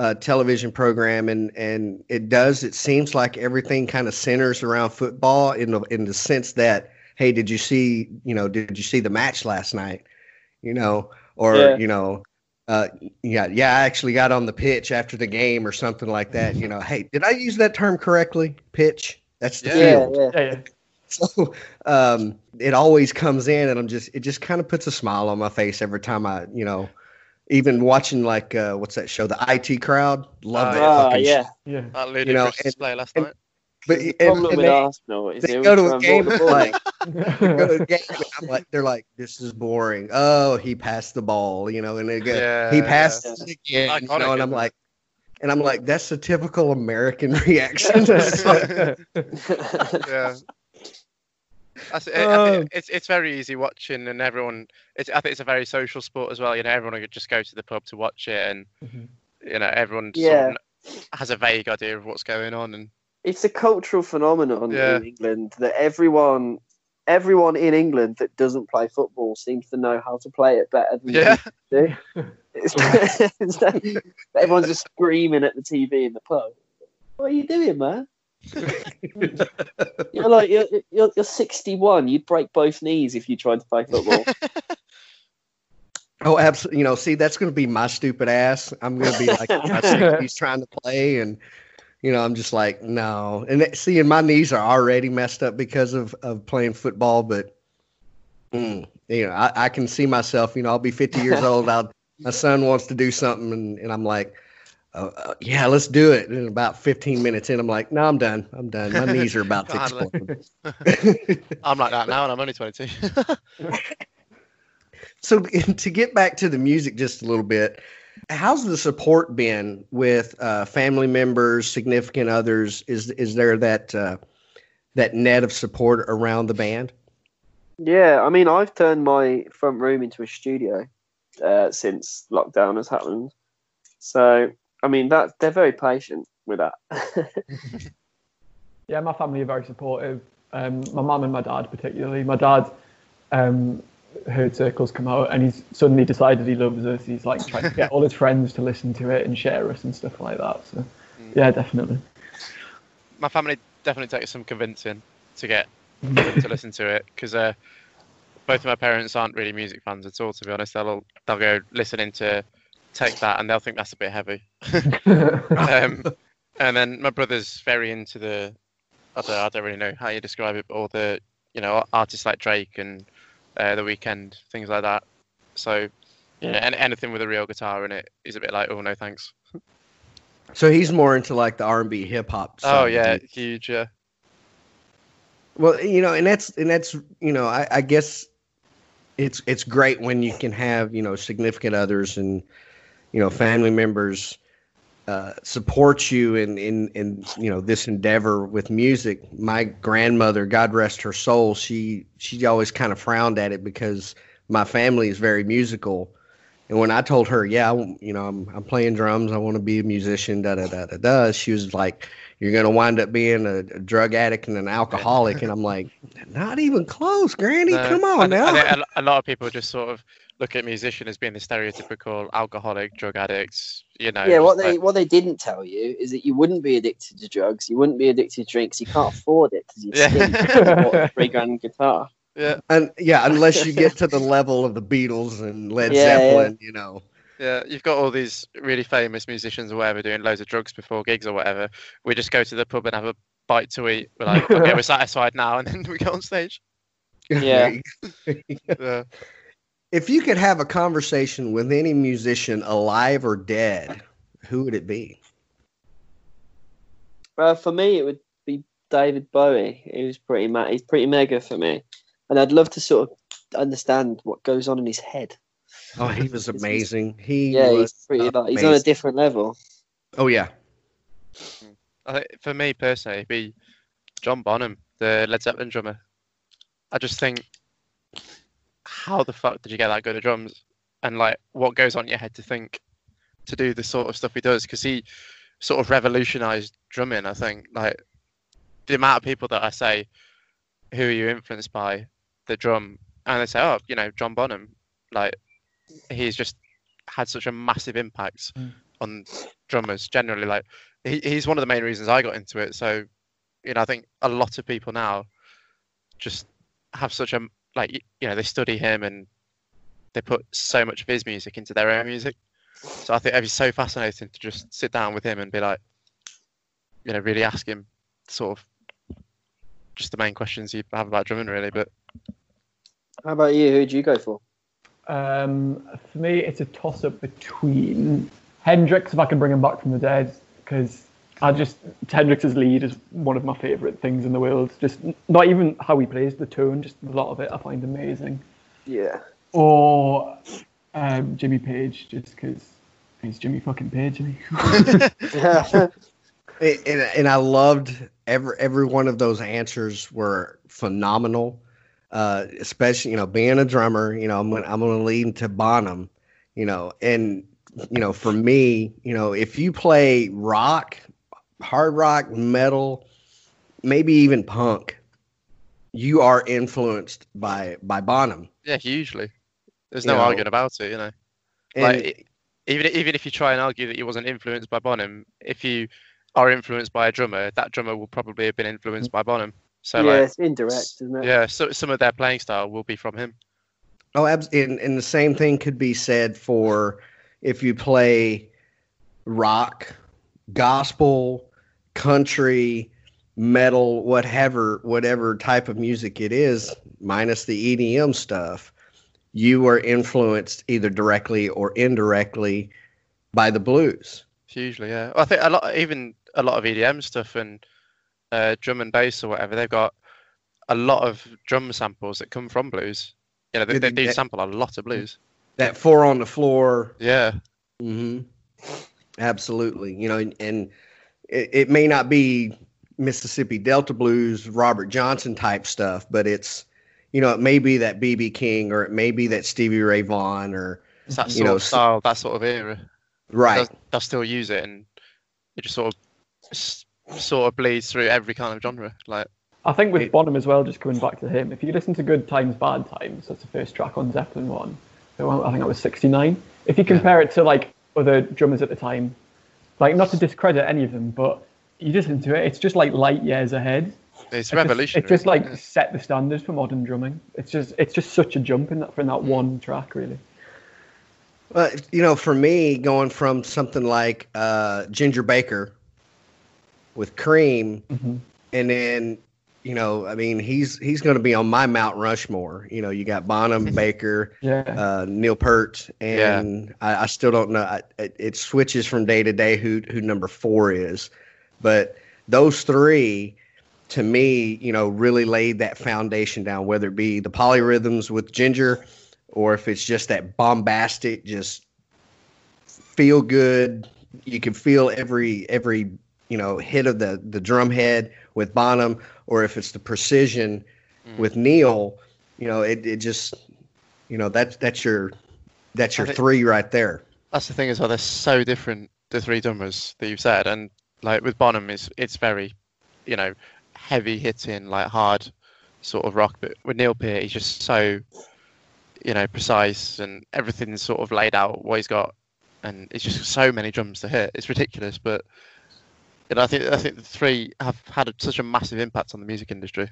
uh, television program, and and it does. It seems like everything kind of centers around football in the in the sense that, hey, did you see, you know, did you see the match last night? You know, or Yeah. you know. Uh, yeah, yeah. I actually got on the pitch after the game or something like that. You know, hey, did I use that term correctly? Pitch. That's the Yeah. yeah, field yeah. Yeah, yeah. so um, it always comes in and i'm just it just kind of puts a smile on my face every time i you know even watching like uh, what's that show the IT Crowd love Oh, that fucking yeah. Yeah. That ludicrous You know, and- display last and- night. but The and- problem and with they, Arsenal, they, they go to a game. And like, they go to a game. And I'm like, they're like this is boring oh he passed the ball you know and they go Yeah, he yeah. passed it again you know and I'm like and I'm like that's the typical American reaction yeah. That's, it, Oh. It's it's very easy watching, and everyone. It's I think it's a very social sport as well. You know, everyone could just go to the pub to watch it, and Mhm. you know, everyone Yeah. sort of has a vague idea of what's going on, and it's a cultural phenomenon Yeah. in England that everyone everyone in England that doesn't play football seems to know how to play it better than yeah, you do. It's, it's everyone's just screaming at the TV in the pub. What are you doing, man? You're like you're, you're, you're 61. You'd break both knees if you tried to play football. Oh, absolutely. You know, see, that's going to be my stupid ass. I'm going to be like in my 60s trying to play, and you know, I'm just like, no. And that- see, and my knees are already messed up because of of playing football. But mm, you know, I, I can see myself. You know, I'll be 50 years old. I'll my son wants to do something, and, and I'm like. Uh, uh, yeah, let's do it. And about 15 minutes in, I'm like, no, I'm done. I'm done. My knees are about to explode. I'm like that now, and I'm only 22. So to get back to the music just a little bit, how's the support been with uh, family members, significant others? Is is there that uh, that net of support around the band? yeah, I mean, I've turned my front room into a studio uh, since lockdown has happened. So, I mean, that they're very patient with that. Yeah, my family are very supportive. Um, my mum and my dad, particularly. My dad um, heard Circles come out, and he's suddenly decided he loves us. He's like trying to get all his friends to listen to it and share us and stuff like that. So, yeah, definitely. My family definitely takes some convincing to get to listen to it because uh, both of my parents aren't really music fans at all. To be honest, they'll they'll go listening to Take That, and they'll think that's a bit heavy. um, and then my brother's very into the I don't, I don't really know how you describe it, but all the you know artists like Drake and uh, The Weeknd, things like that. So yeah, and anything with a real guitar in it is a bit like oh no thanks. So he's more into like the R and B hip hop. Oh yeah, huge. Yeah, Well, you know, and that's and that's you know, I, I guess it's it's great when you can have you know significant others and you know family members uh, support you in in in you know this endeavor with music. My grandmother, God rest her soul, she she always kind of frowned at it because my family is very musical. And when I told her, yeah, I you know, I'm I'm playing drums, I want to be a musician, da da da da da, she was like, "You're gonna wind up being a, a drug addict and an alcoholic," and I'm like, "Not even close, Granny. No, Come on I now." a lot of people just sort of look at musician as being the stereotypical alcoholic, drug addicts. You know. yeah, what they like- what they didn't tell you is that you wouldn't be addicted to drugs, you wouldn't be addicted to drinks, you can't afford it because you're Yeah. bought a three grand guitar. yeah, And yeah, unless you get to the level of the Beatles and Led Yeah, yeah. Zeppelin, you know. yeah. You've got all these really famous musicians or whatever doing loads of drugs before gigs or whatever. We just go to the pub and have a bite to eat. We're like, okay, we're satisfied now, and then we go on stage. Yeah. Yeah. If you could have a conversation with any musician, alive or dead, who would it be? Uh, for me, it would be David Bowie. He was pretty ma- he's pretty mega for me, and I'd love to sort of understand what goes on in his head. Oh, he was amazing. He Yeah, was he's pretty like he's on a different level. Oh yeah. I for me personally, it'd be John Bonham, the Led Zeppelin drummer. I just think, how the fuck did you get that good at drums? And like, what goes on in your head to think to do the sort of stuff he does? Because he sort of revolutionized drumming. I think like the amount of people that I say, who are you influenced by the drum, and they say, oh, you know, John Bonham. Like, he's just had such a massive impact Mm. on drummers generally. Like, he, he's one of the main reasons I got into it. So, you know, I think a lot of people now just have such a like you know they study him and they put so much of his music into their own music. So I think it'd be so fascinating to just sit down with him and be like, you know, really ask him sort of just the main questions you have about drumming, really. But How about you? Who'd you go for? Um, for me, it's a toss up between Hendrix, if I can bring him back from the dead, because I just Hendrix's lead is one of my favourite things in the world. Just not even how he plays the tone, just a lot of it I find amazing. Yeah. Or um, Jimmy Page, just because he's Jimmy fucking Page. Isn't he? And, and, and I loved every every one of those answers were phenomenal. Uh, especially you know being a drummer, you know I'm gonna, I'm going to lean to Bonham, you know, and you know for me, you know if you play rock, hard rock, metal, maybe even punk, you are influenced by by Bonham. yeah, hugely, there's You no know, arguing about it. You know, like e- even even if you try and argue that he wasn't influenced by Bonham, if you are influenced by a drummer, that drummer will probably have been influenced by Bonham. So yeah, like, it's indirect, isn't it? yeah, so some of their playing style will be from him. Oh, abs- and, and the same thing could be said for if you play rock, gospel, country, metal, whatever, whatever type of music it is, minus the EDM stuff, you are influenced either directly or indirectly by the blues. Hugely, yeah. I think a lot, even a lot of EDM stuff and uh, drum and bass or whatever, they've got a lot of drum samples that come from blues. You know, they, they they- do sample a lot of blues. That four on the floor, Yeah, hmm Absolutely. You know, and, and it, it may not be Mississippi Delta blues, Robert Johnson type stuff, but it's, you know, it may be that BB King or it may be that Stevie Ray Vaughan or it's that You sort know, of style, that sort of era. right. They'll, they'll still use it, and it just sort of sort of bleeds through every kind of genre. Like, I think with Bonham as well, just coming back to him, if you listen to Good Times, Bad Times, that's the first track on Zeppelin one. So I think that was 69. If you compare it to like other drummers at the time, like not to discredit any of them, but you listen to it, it's just like light years ahead. it's It just- revolutionary. It just like yeah. set the standards for modern drumming. It's just it's just such a jump in that from that one track, really. But, you know, for me, going from something like uh, Ginger Baker with Cream, Mm-hmm. and then, you know, I mean, he's he's going to be on my Mount Rushmore. You know, you got Bonham, Baker, Yeah. uh, Neil Peart, and I, I still don't know. I, it, it switches from day to day who who number four is, but those three, to me, you know, really laid that foundation down. Whether it be the polyrhythms with Ginger, or if it's just that bombastic, just feel good. You can feel every every you know hit of the the drum head with Bonham, or if it's the precision Mm. with Neil. You know, it it just you know that's that's your that's your think- three right there. That's the thing is well. They're so different, the three drummers that you've said, and like with Bonham, is it's very, you know, heavy hitting, like hard sort of rock. But with Neil Peart, he's just so, you know, precise, and everything's sort of laid out what he's got, and it's just so many drums to hit. It's ridiculous, but you know, I think I think the three have had such a massive impact on the music industry.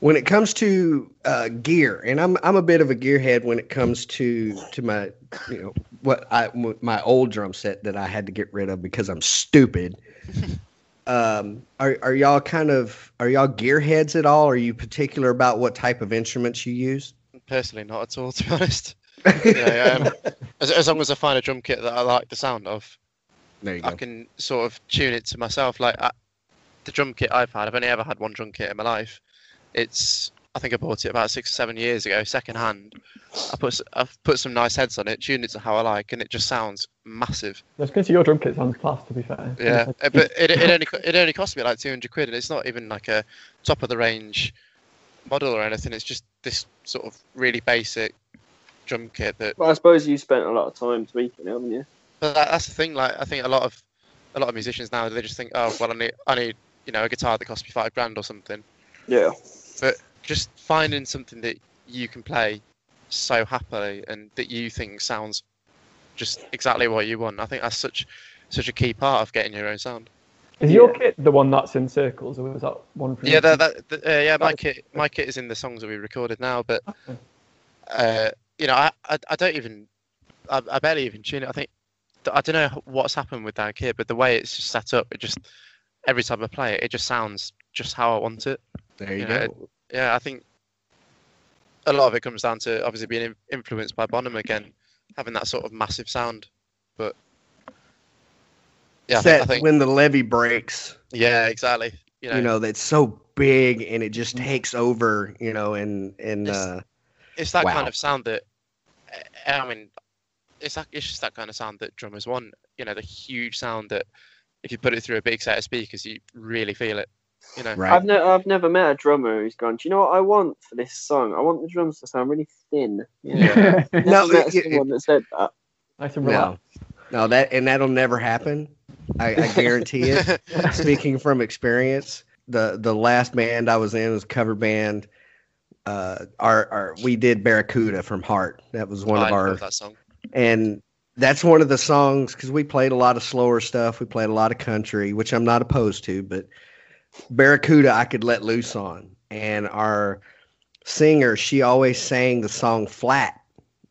when it comes to uh, gear, and I'm I'm a bit of a gearhead when it comes to to my you know what I my old drum set that I had to get rid of because I'm stupid. um, are are y'all kind of are y'all gearheads at all? Are you particular about what type of instruments you use? Personally, not at all, to be honest. You know, um, as, as long as I find a drum kit that I like the sound of, There you I go. can sort of tune it to myself. Like I, the drum kit I've had, I've only ever had one drum kit in my life. It's I think I bought it about six or seven years ago, second hand. I put s- I've put some nice heads on it, tuned it to how I like, and it just sounds massive. That's because your drum kit sounds class, to be fair. Yeah, uh, but it, it only it only cost me like two hundred quid, and it's not even like a top of the range model or anything. It's just this sort of really basic drum kit that Well, I suppose you spent a lot of time tweaking, it, haven't you? But that, that's the thing. Like, I think a lot of a lot of musicians now they just think, oh, well, I need, I need, you know, a guitar that costs me five grand or something. Yeah. But just finding something that you can play so happily and that you think sounds just exactly what you want. I think that's such such a key part of getting your own sound. Is your kit the one that's in circles, or was that one from? Yeah, that, that, that- uh, yeah. My That- kit, my kit is in the songs that we recorded now, but Okay. uh, you know, I, I, I don't even, I, I barely even tune it. I think, I don't know what's happened with that kit, but the way it's just set up, it just every time I play it, it just sounds just how I want it. There you Yeah, go. Yeah, I think a lot of it comes down to obviously being influenced by Bonham again, having that sort of massive sound. But yeah, think, I think when the levee breaks, yeah, exactly. You know, you know, that's so big and it just takes over, you know, and and It's- uh, it's that Wow. kind of sound that uh, I mean, it's that it's just that kind of sound that drummers want. You know, the huge sound that if you put it through a big set of speakers, you really feel it. You know, right. I've, ne- I've never met a drummer who's gone, do you know what I want for this song? I want the drums to sound really thin. Yeah. Yeah. No, Never met it- someone that said that. nice and No, relaxed. no, that and that'll never happen. I, I guarantee it. Speaking from experience, the the last band I was in was a cover band. Uh, our, our we did Barracuda from Heart. That was one I of our love that song. And that's one of the songs because we played a lot of slower stuff. We played a lot of country, which I'm not opposed to, but Barracuda I could let loose on. And our singer, she always sang the song flat,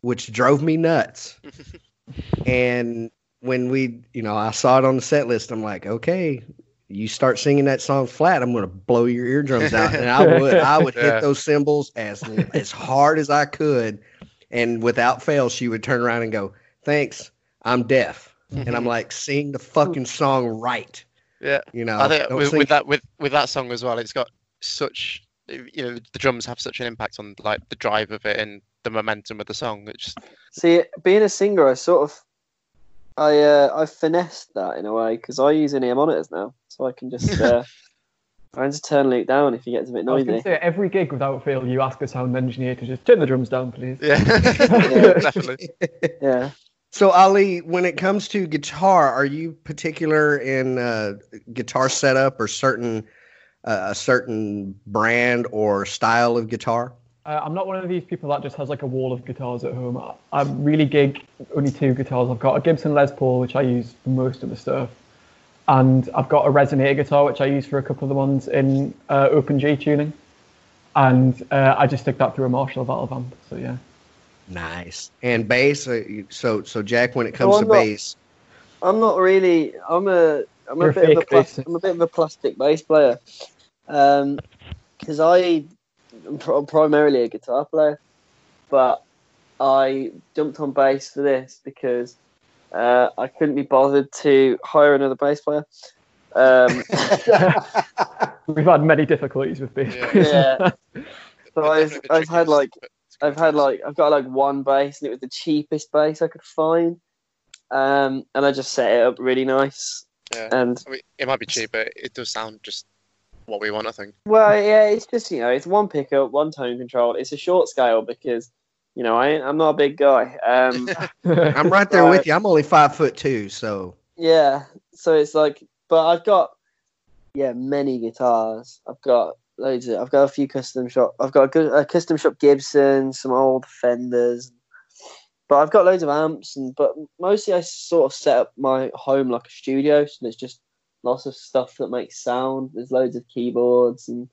which drove me nuts. and when we, you know, I saw it on the set list, I'm like, okay, you start singing that song flat, I'm gonna blow your eardrums out. And I would, I would Yeah. hit those cymbals as as hard as I could, and without fail, she would turn around and go, "Thanks, I'm deaf," and I'm like, "Sing the fucking song right." Yeah. You know, I think with, sing- with that with with that song as well, it's got such you know the drums have such an impact on like the drive of it and the momentum of the song. It's just See, being a singer, I sort of, I uh, I finessed that in a way because I use in-ear monitors now, so I can just, uh, I can just turn Luke down if he gets a bit I was noisy. say every gig without fail, you ask a sound engineer to just turn the drums down, please. yeah, definitely. Yeah. So Ali, when it comes to guitar, are you particular in uh, guitar setup or certain uh, a certain brand or style of guitar? Uh, I'm not one of these people that just has like a wall of guitars at home. I, I really gig only two guitars. I've got a Gibson Les Paul, which I use for most of the stuff, and I've got a resonator guitar, which I use for a couple of the ones in uh, Open G tuning, and uh, I just stick that through a Marshall valve amp. So yeah, Nice. And bass. Uh, so so Jack, when it comes So to not- bass, I'm not really. I'm a. I'm You're a a bit of a. fake Plas- I'm a bit of a plastic bass player, because I am pr- primarily a guitar player, but I jumped on bass for this because uh, I couldn't be bothered to hire another bass player. Um, we've had many difficulties with bass. Yeah. players. yeah. So I've, I've had like I've had like I've got like one bass and it was the cheapest bass I could find. Um, and I just set it up really nice. Yeah. And I mean, it might be cheap, but it does sound just what we want. I think. well, yeah, it's just you know, it's one pickup, one tone control. It's a short scale because you know I I'm not a big guy. Um, I'm right there Right. with you. I'm only five foot two, so yeah, so it's like, but I've got yeah many guitars. I've got loads of. I've got a few custom shop. I've got a, good, a custom shop Gibson, some old Fenders. But I've got loads of amps, and but mostly I sort of set up my home like a studio. So there's just lots of stuff that makes sound. There's loads of keyboards, and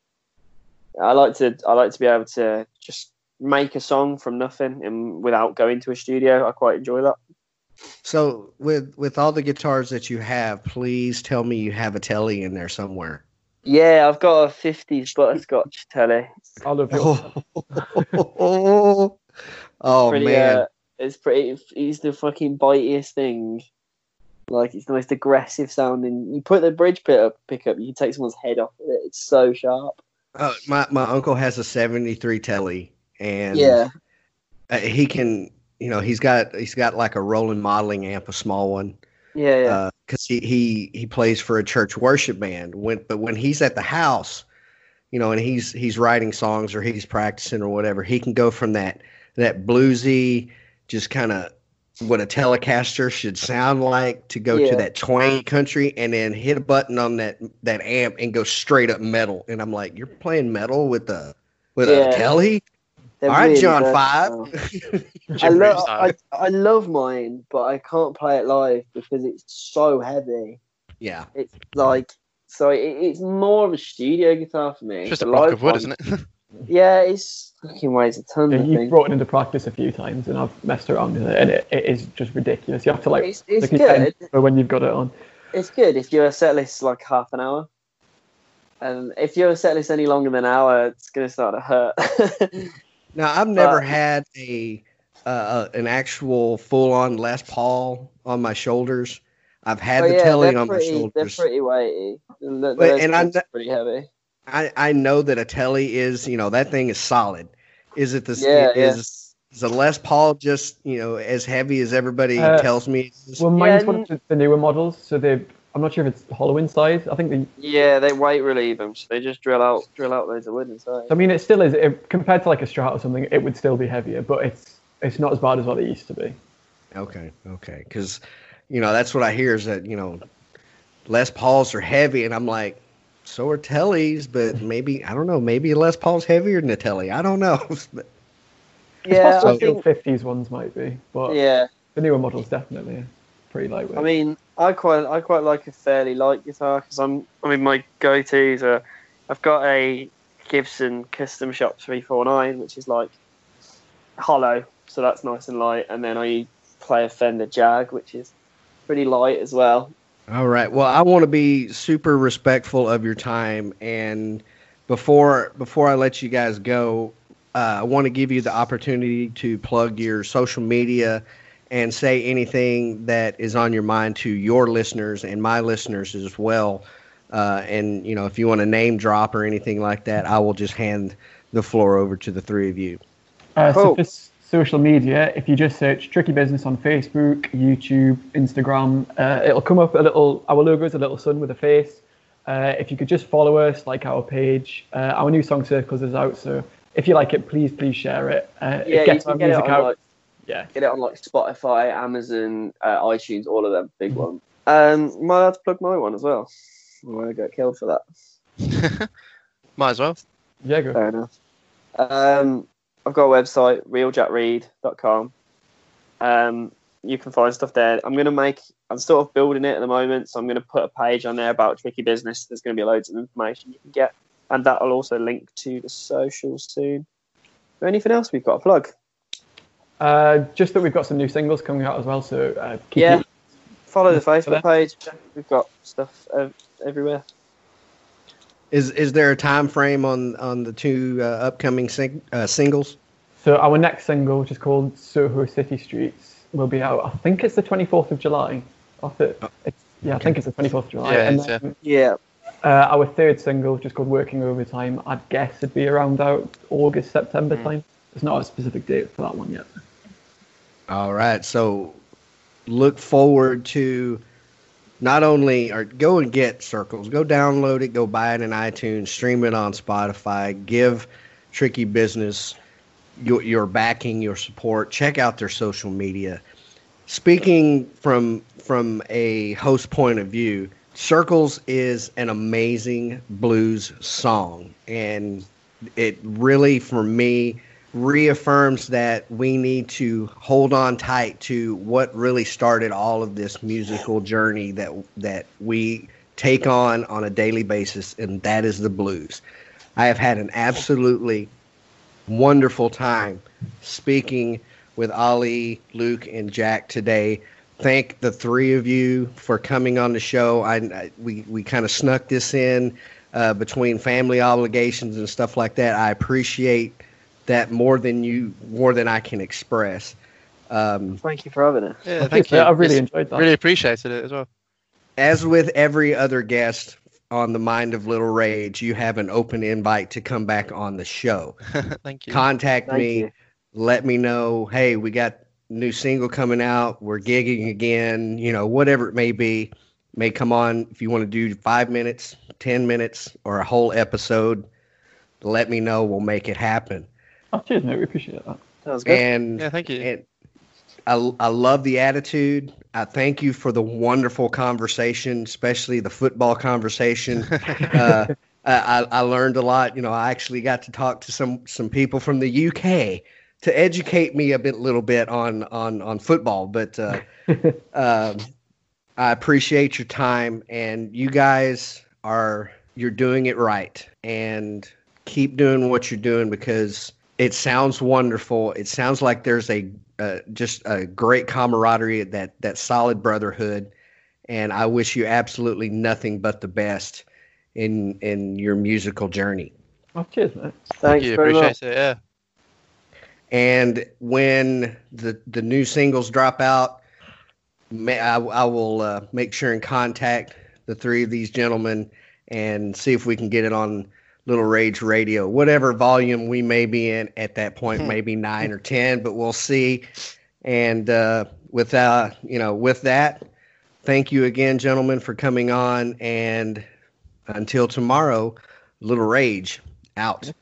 I like to I like to be able to just make a song from nothing and without going to a studio. I quite enjoy that. so with with all the guitars that you have, please tell me you have a telly in there somewhere. Yeah, I've got a '50s butterscotch telly. I love yours. Oh, oh pretty, man. Uh, it's pretty. It's the fucking bitiest thing. Like it's the most aggressive sounding. You put the bridge pick up, pick up, you can take someone's head off with it. It's so sharp. Uh, my my uncle has a '73 telly, and yeah, uh, he can. You know, he's got he's got like a rolling modeling amp, a small one. yeah, yeah. because he, he he plays for a church worship band. When but when he's at the house, you know, and he's he's writing songs or he's practicing or whatever, he can go from that that bluesy, just kind of what a Telecaster should sound like to go Yeah. to that twang country, and then hit a button on that that amp and go straight up metal. And I'm like, you're playing metal with a with Yeah. a telly? They're All right, really John versatile. Five. I Jim Reeves love. I, I love mine, but I can't play it live because it's so heavy. yeah. It's like so it, it's more of a studio guitar for me. It's just a block live of wood, one- isn't it? Yeah, it's fucking weighs a ton. Yeah, you've brought it into practice a few times, and I've messed around with it, and it, it is just ridiculous. You have to like It's, it's look good. it for when you've got it on. It's good if your set list like half an hour. And if your set list any longer than an hour, it's gonna start to hurt. Now I've never But- had a uh, an actual full on Les Paul on my shoulders. I've had But the Oh, yeah, telly they're on my pretty, They're shoulders. pretty weighty. And, th- But- those and I things pretty heavy. I, I know that a telly is you know that thing is solid. Is it the Yeah, yeah. is is a Les Paul just you know as heavy as everybody Uh, tells me? Well, mine's Yeah, one of the, the newer models, so they I'm not sure if it's hollow inside. I think they. Yeah, they weight relieve them. So they just drill out drill out loads of wood inside. I mean, it still is it, compared to like a Strat or something. It would still be heavier, but it's it's not as bad as what it used to be. Okay, okay, because you know that's what I hear is that you know Les Pauls are heavy, and I'm like, so are tellys, but maybe I don't know, maybe Les Paul's heavier than a telly. I don't know. But- Yeah, Possibly I think. 50s ones might be, but Yeah, the newer models definitely are pretty lightweight. I mean, I quite I quite like a fairly light guitar because I'm I mean my go tos are I've got a Gibson Custom Shop 349 which is like hollow, so that's nice and light, and then I play a Fender Jag which is pretty light as well. All right. Well, I want to be super respectful of your time, and before before I let you guys go, uh, I want to give you the opportunity to plug your social media and say anything that is on your mind to your listeners and my listeners as well. Uh, and you know, if you want to name drop or anything like that, I will just hand the floor over to the three of you. Uh, Cool. So for s- social media, if you just search Tricky Business on Facebook, YouTube, Instagram, uh, it'll come up a little. Our logo is a little sun with a face. Uh, if you could just follow us, like our page, uh, our new song circles is out. So if you like it, please please share it. Uh, Yeah, it gets you our can get it music on out. like yeah. get it on like Spotify, Amazon, uh, iTunes, all of them big ones. Um, might have to plug my one as well. I'm gonna get killed for that. Might as well. Yeah, go. Fair enough. Um, I've got a website, realjackread.com. Um, you can find stuff there. I'm going to make, I'm sort of building it at the moment, so I'm going to put a page on there about Tricky Business. There's going to be loads of information you can get, and that will also link to the socials soon. Anything else we've got to plug? Uh, just that we've got some new singles coming out as well. So uh, keep Yeah. it- Follow the Facebook page. We've got stuff uh, everywhere. Is is there a time frame on on the two uh, upcoming sing, uh, singles? So our next single, which is called Soho City Streets, will be out. I think it's the 24th of July. Off it, it's, yeah, I think it's the 24th of July. Yeah, and yeah. then, Yeah. uh, our third single, which is called Working Overtime, I'd guess it'd be around out August, September Mm. time. there's not a specific date for that one yet. All right. So look forward to not only or go and get circles, go download it, go buy it in iTunes, stream it on Spotify, give Tricky Business your, your backing, your support. Check out their social media. Speaking from from a host point of view, Circles is an amazing blues song, and it really, for me, reaffirms that we need to hold on tight to what really started all of this musical journey that that we take on on a daily basis, and that is the blues. I have had an absolutely wonderful time speaking with Ali, Luke, and Jack today. Thank the three of you for coming on the show. I, I we we kind of snuck this in uh, between family obligations and stuff like that. I appreciate that more than you more than I can express. Um, Thank you for having us. Yeah, thank you. I really It's- enjoyed that. Really appreciated it as well. as with every other guest on the Mind of Little Rage, you have an open invite to come back on the show. thank you. Contact Thank me. you. let me know, hey, we got new single coming out. We're gigging again, you know, whatever it may be. May come on if you want to do five minutes, 10 minutes, or a whole episode. Let me know. We'll make it happen. Oh, cheers, mate. We appreciate that. Sounds good. And, Yeah, thank you. and I, I love the attitude. I thank you for the wonderful conversation, especially the football conversation. uh, I, I learned a lot. You know, I actually got to talk to some some people from the UK to educate me a bit, little bit on on on football. But uh, um, I appreciate your time, and you guys are you're doing it right, and keep doing what you're doing because it sounds wonderful. It sounds like there's a uh, just a great camaraderie, that that solid brotherhood, and I wish you absolutely nothing but the best in in your musical journey. Oh, cheers, mate. Thank you. very Appreciate much. it. Yeah. And when the the new singles drop out, may, I, I will uh, make sure and contact the three of these gentlemen and see if we can get it on Little Rage Radio, whatever volume we may be in at that point, maybe nine or ten, but we'll see. And uh, with uh, you know, with that, thank you again, gentlemen, for coming on. And until tomorrow, Little Rage out.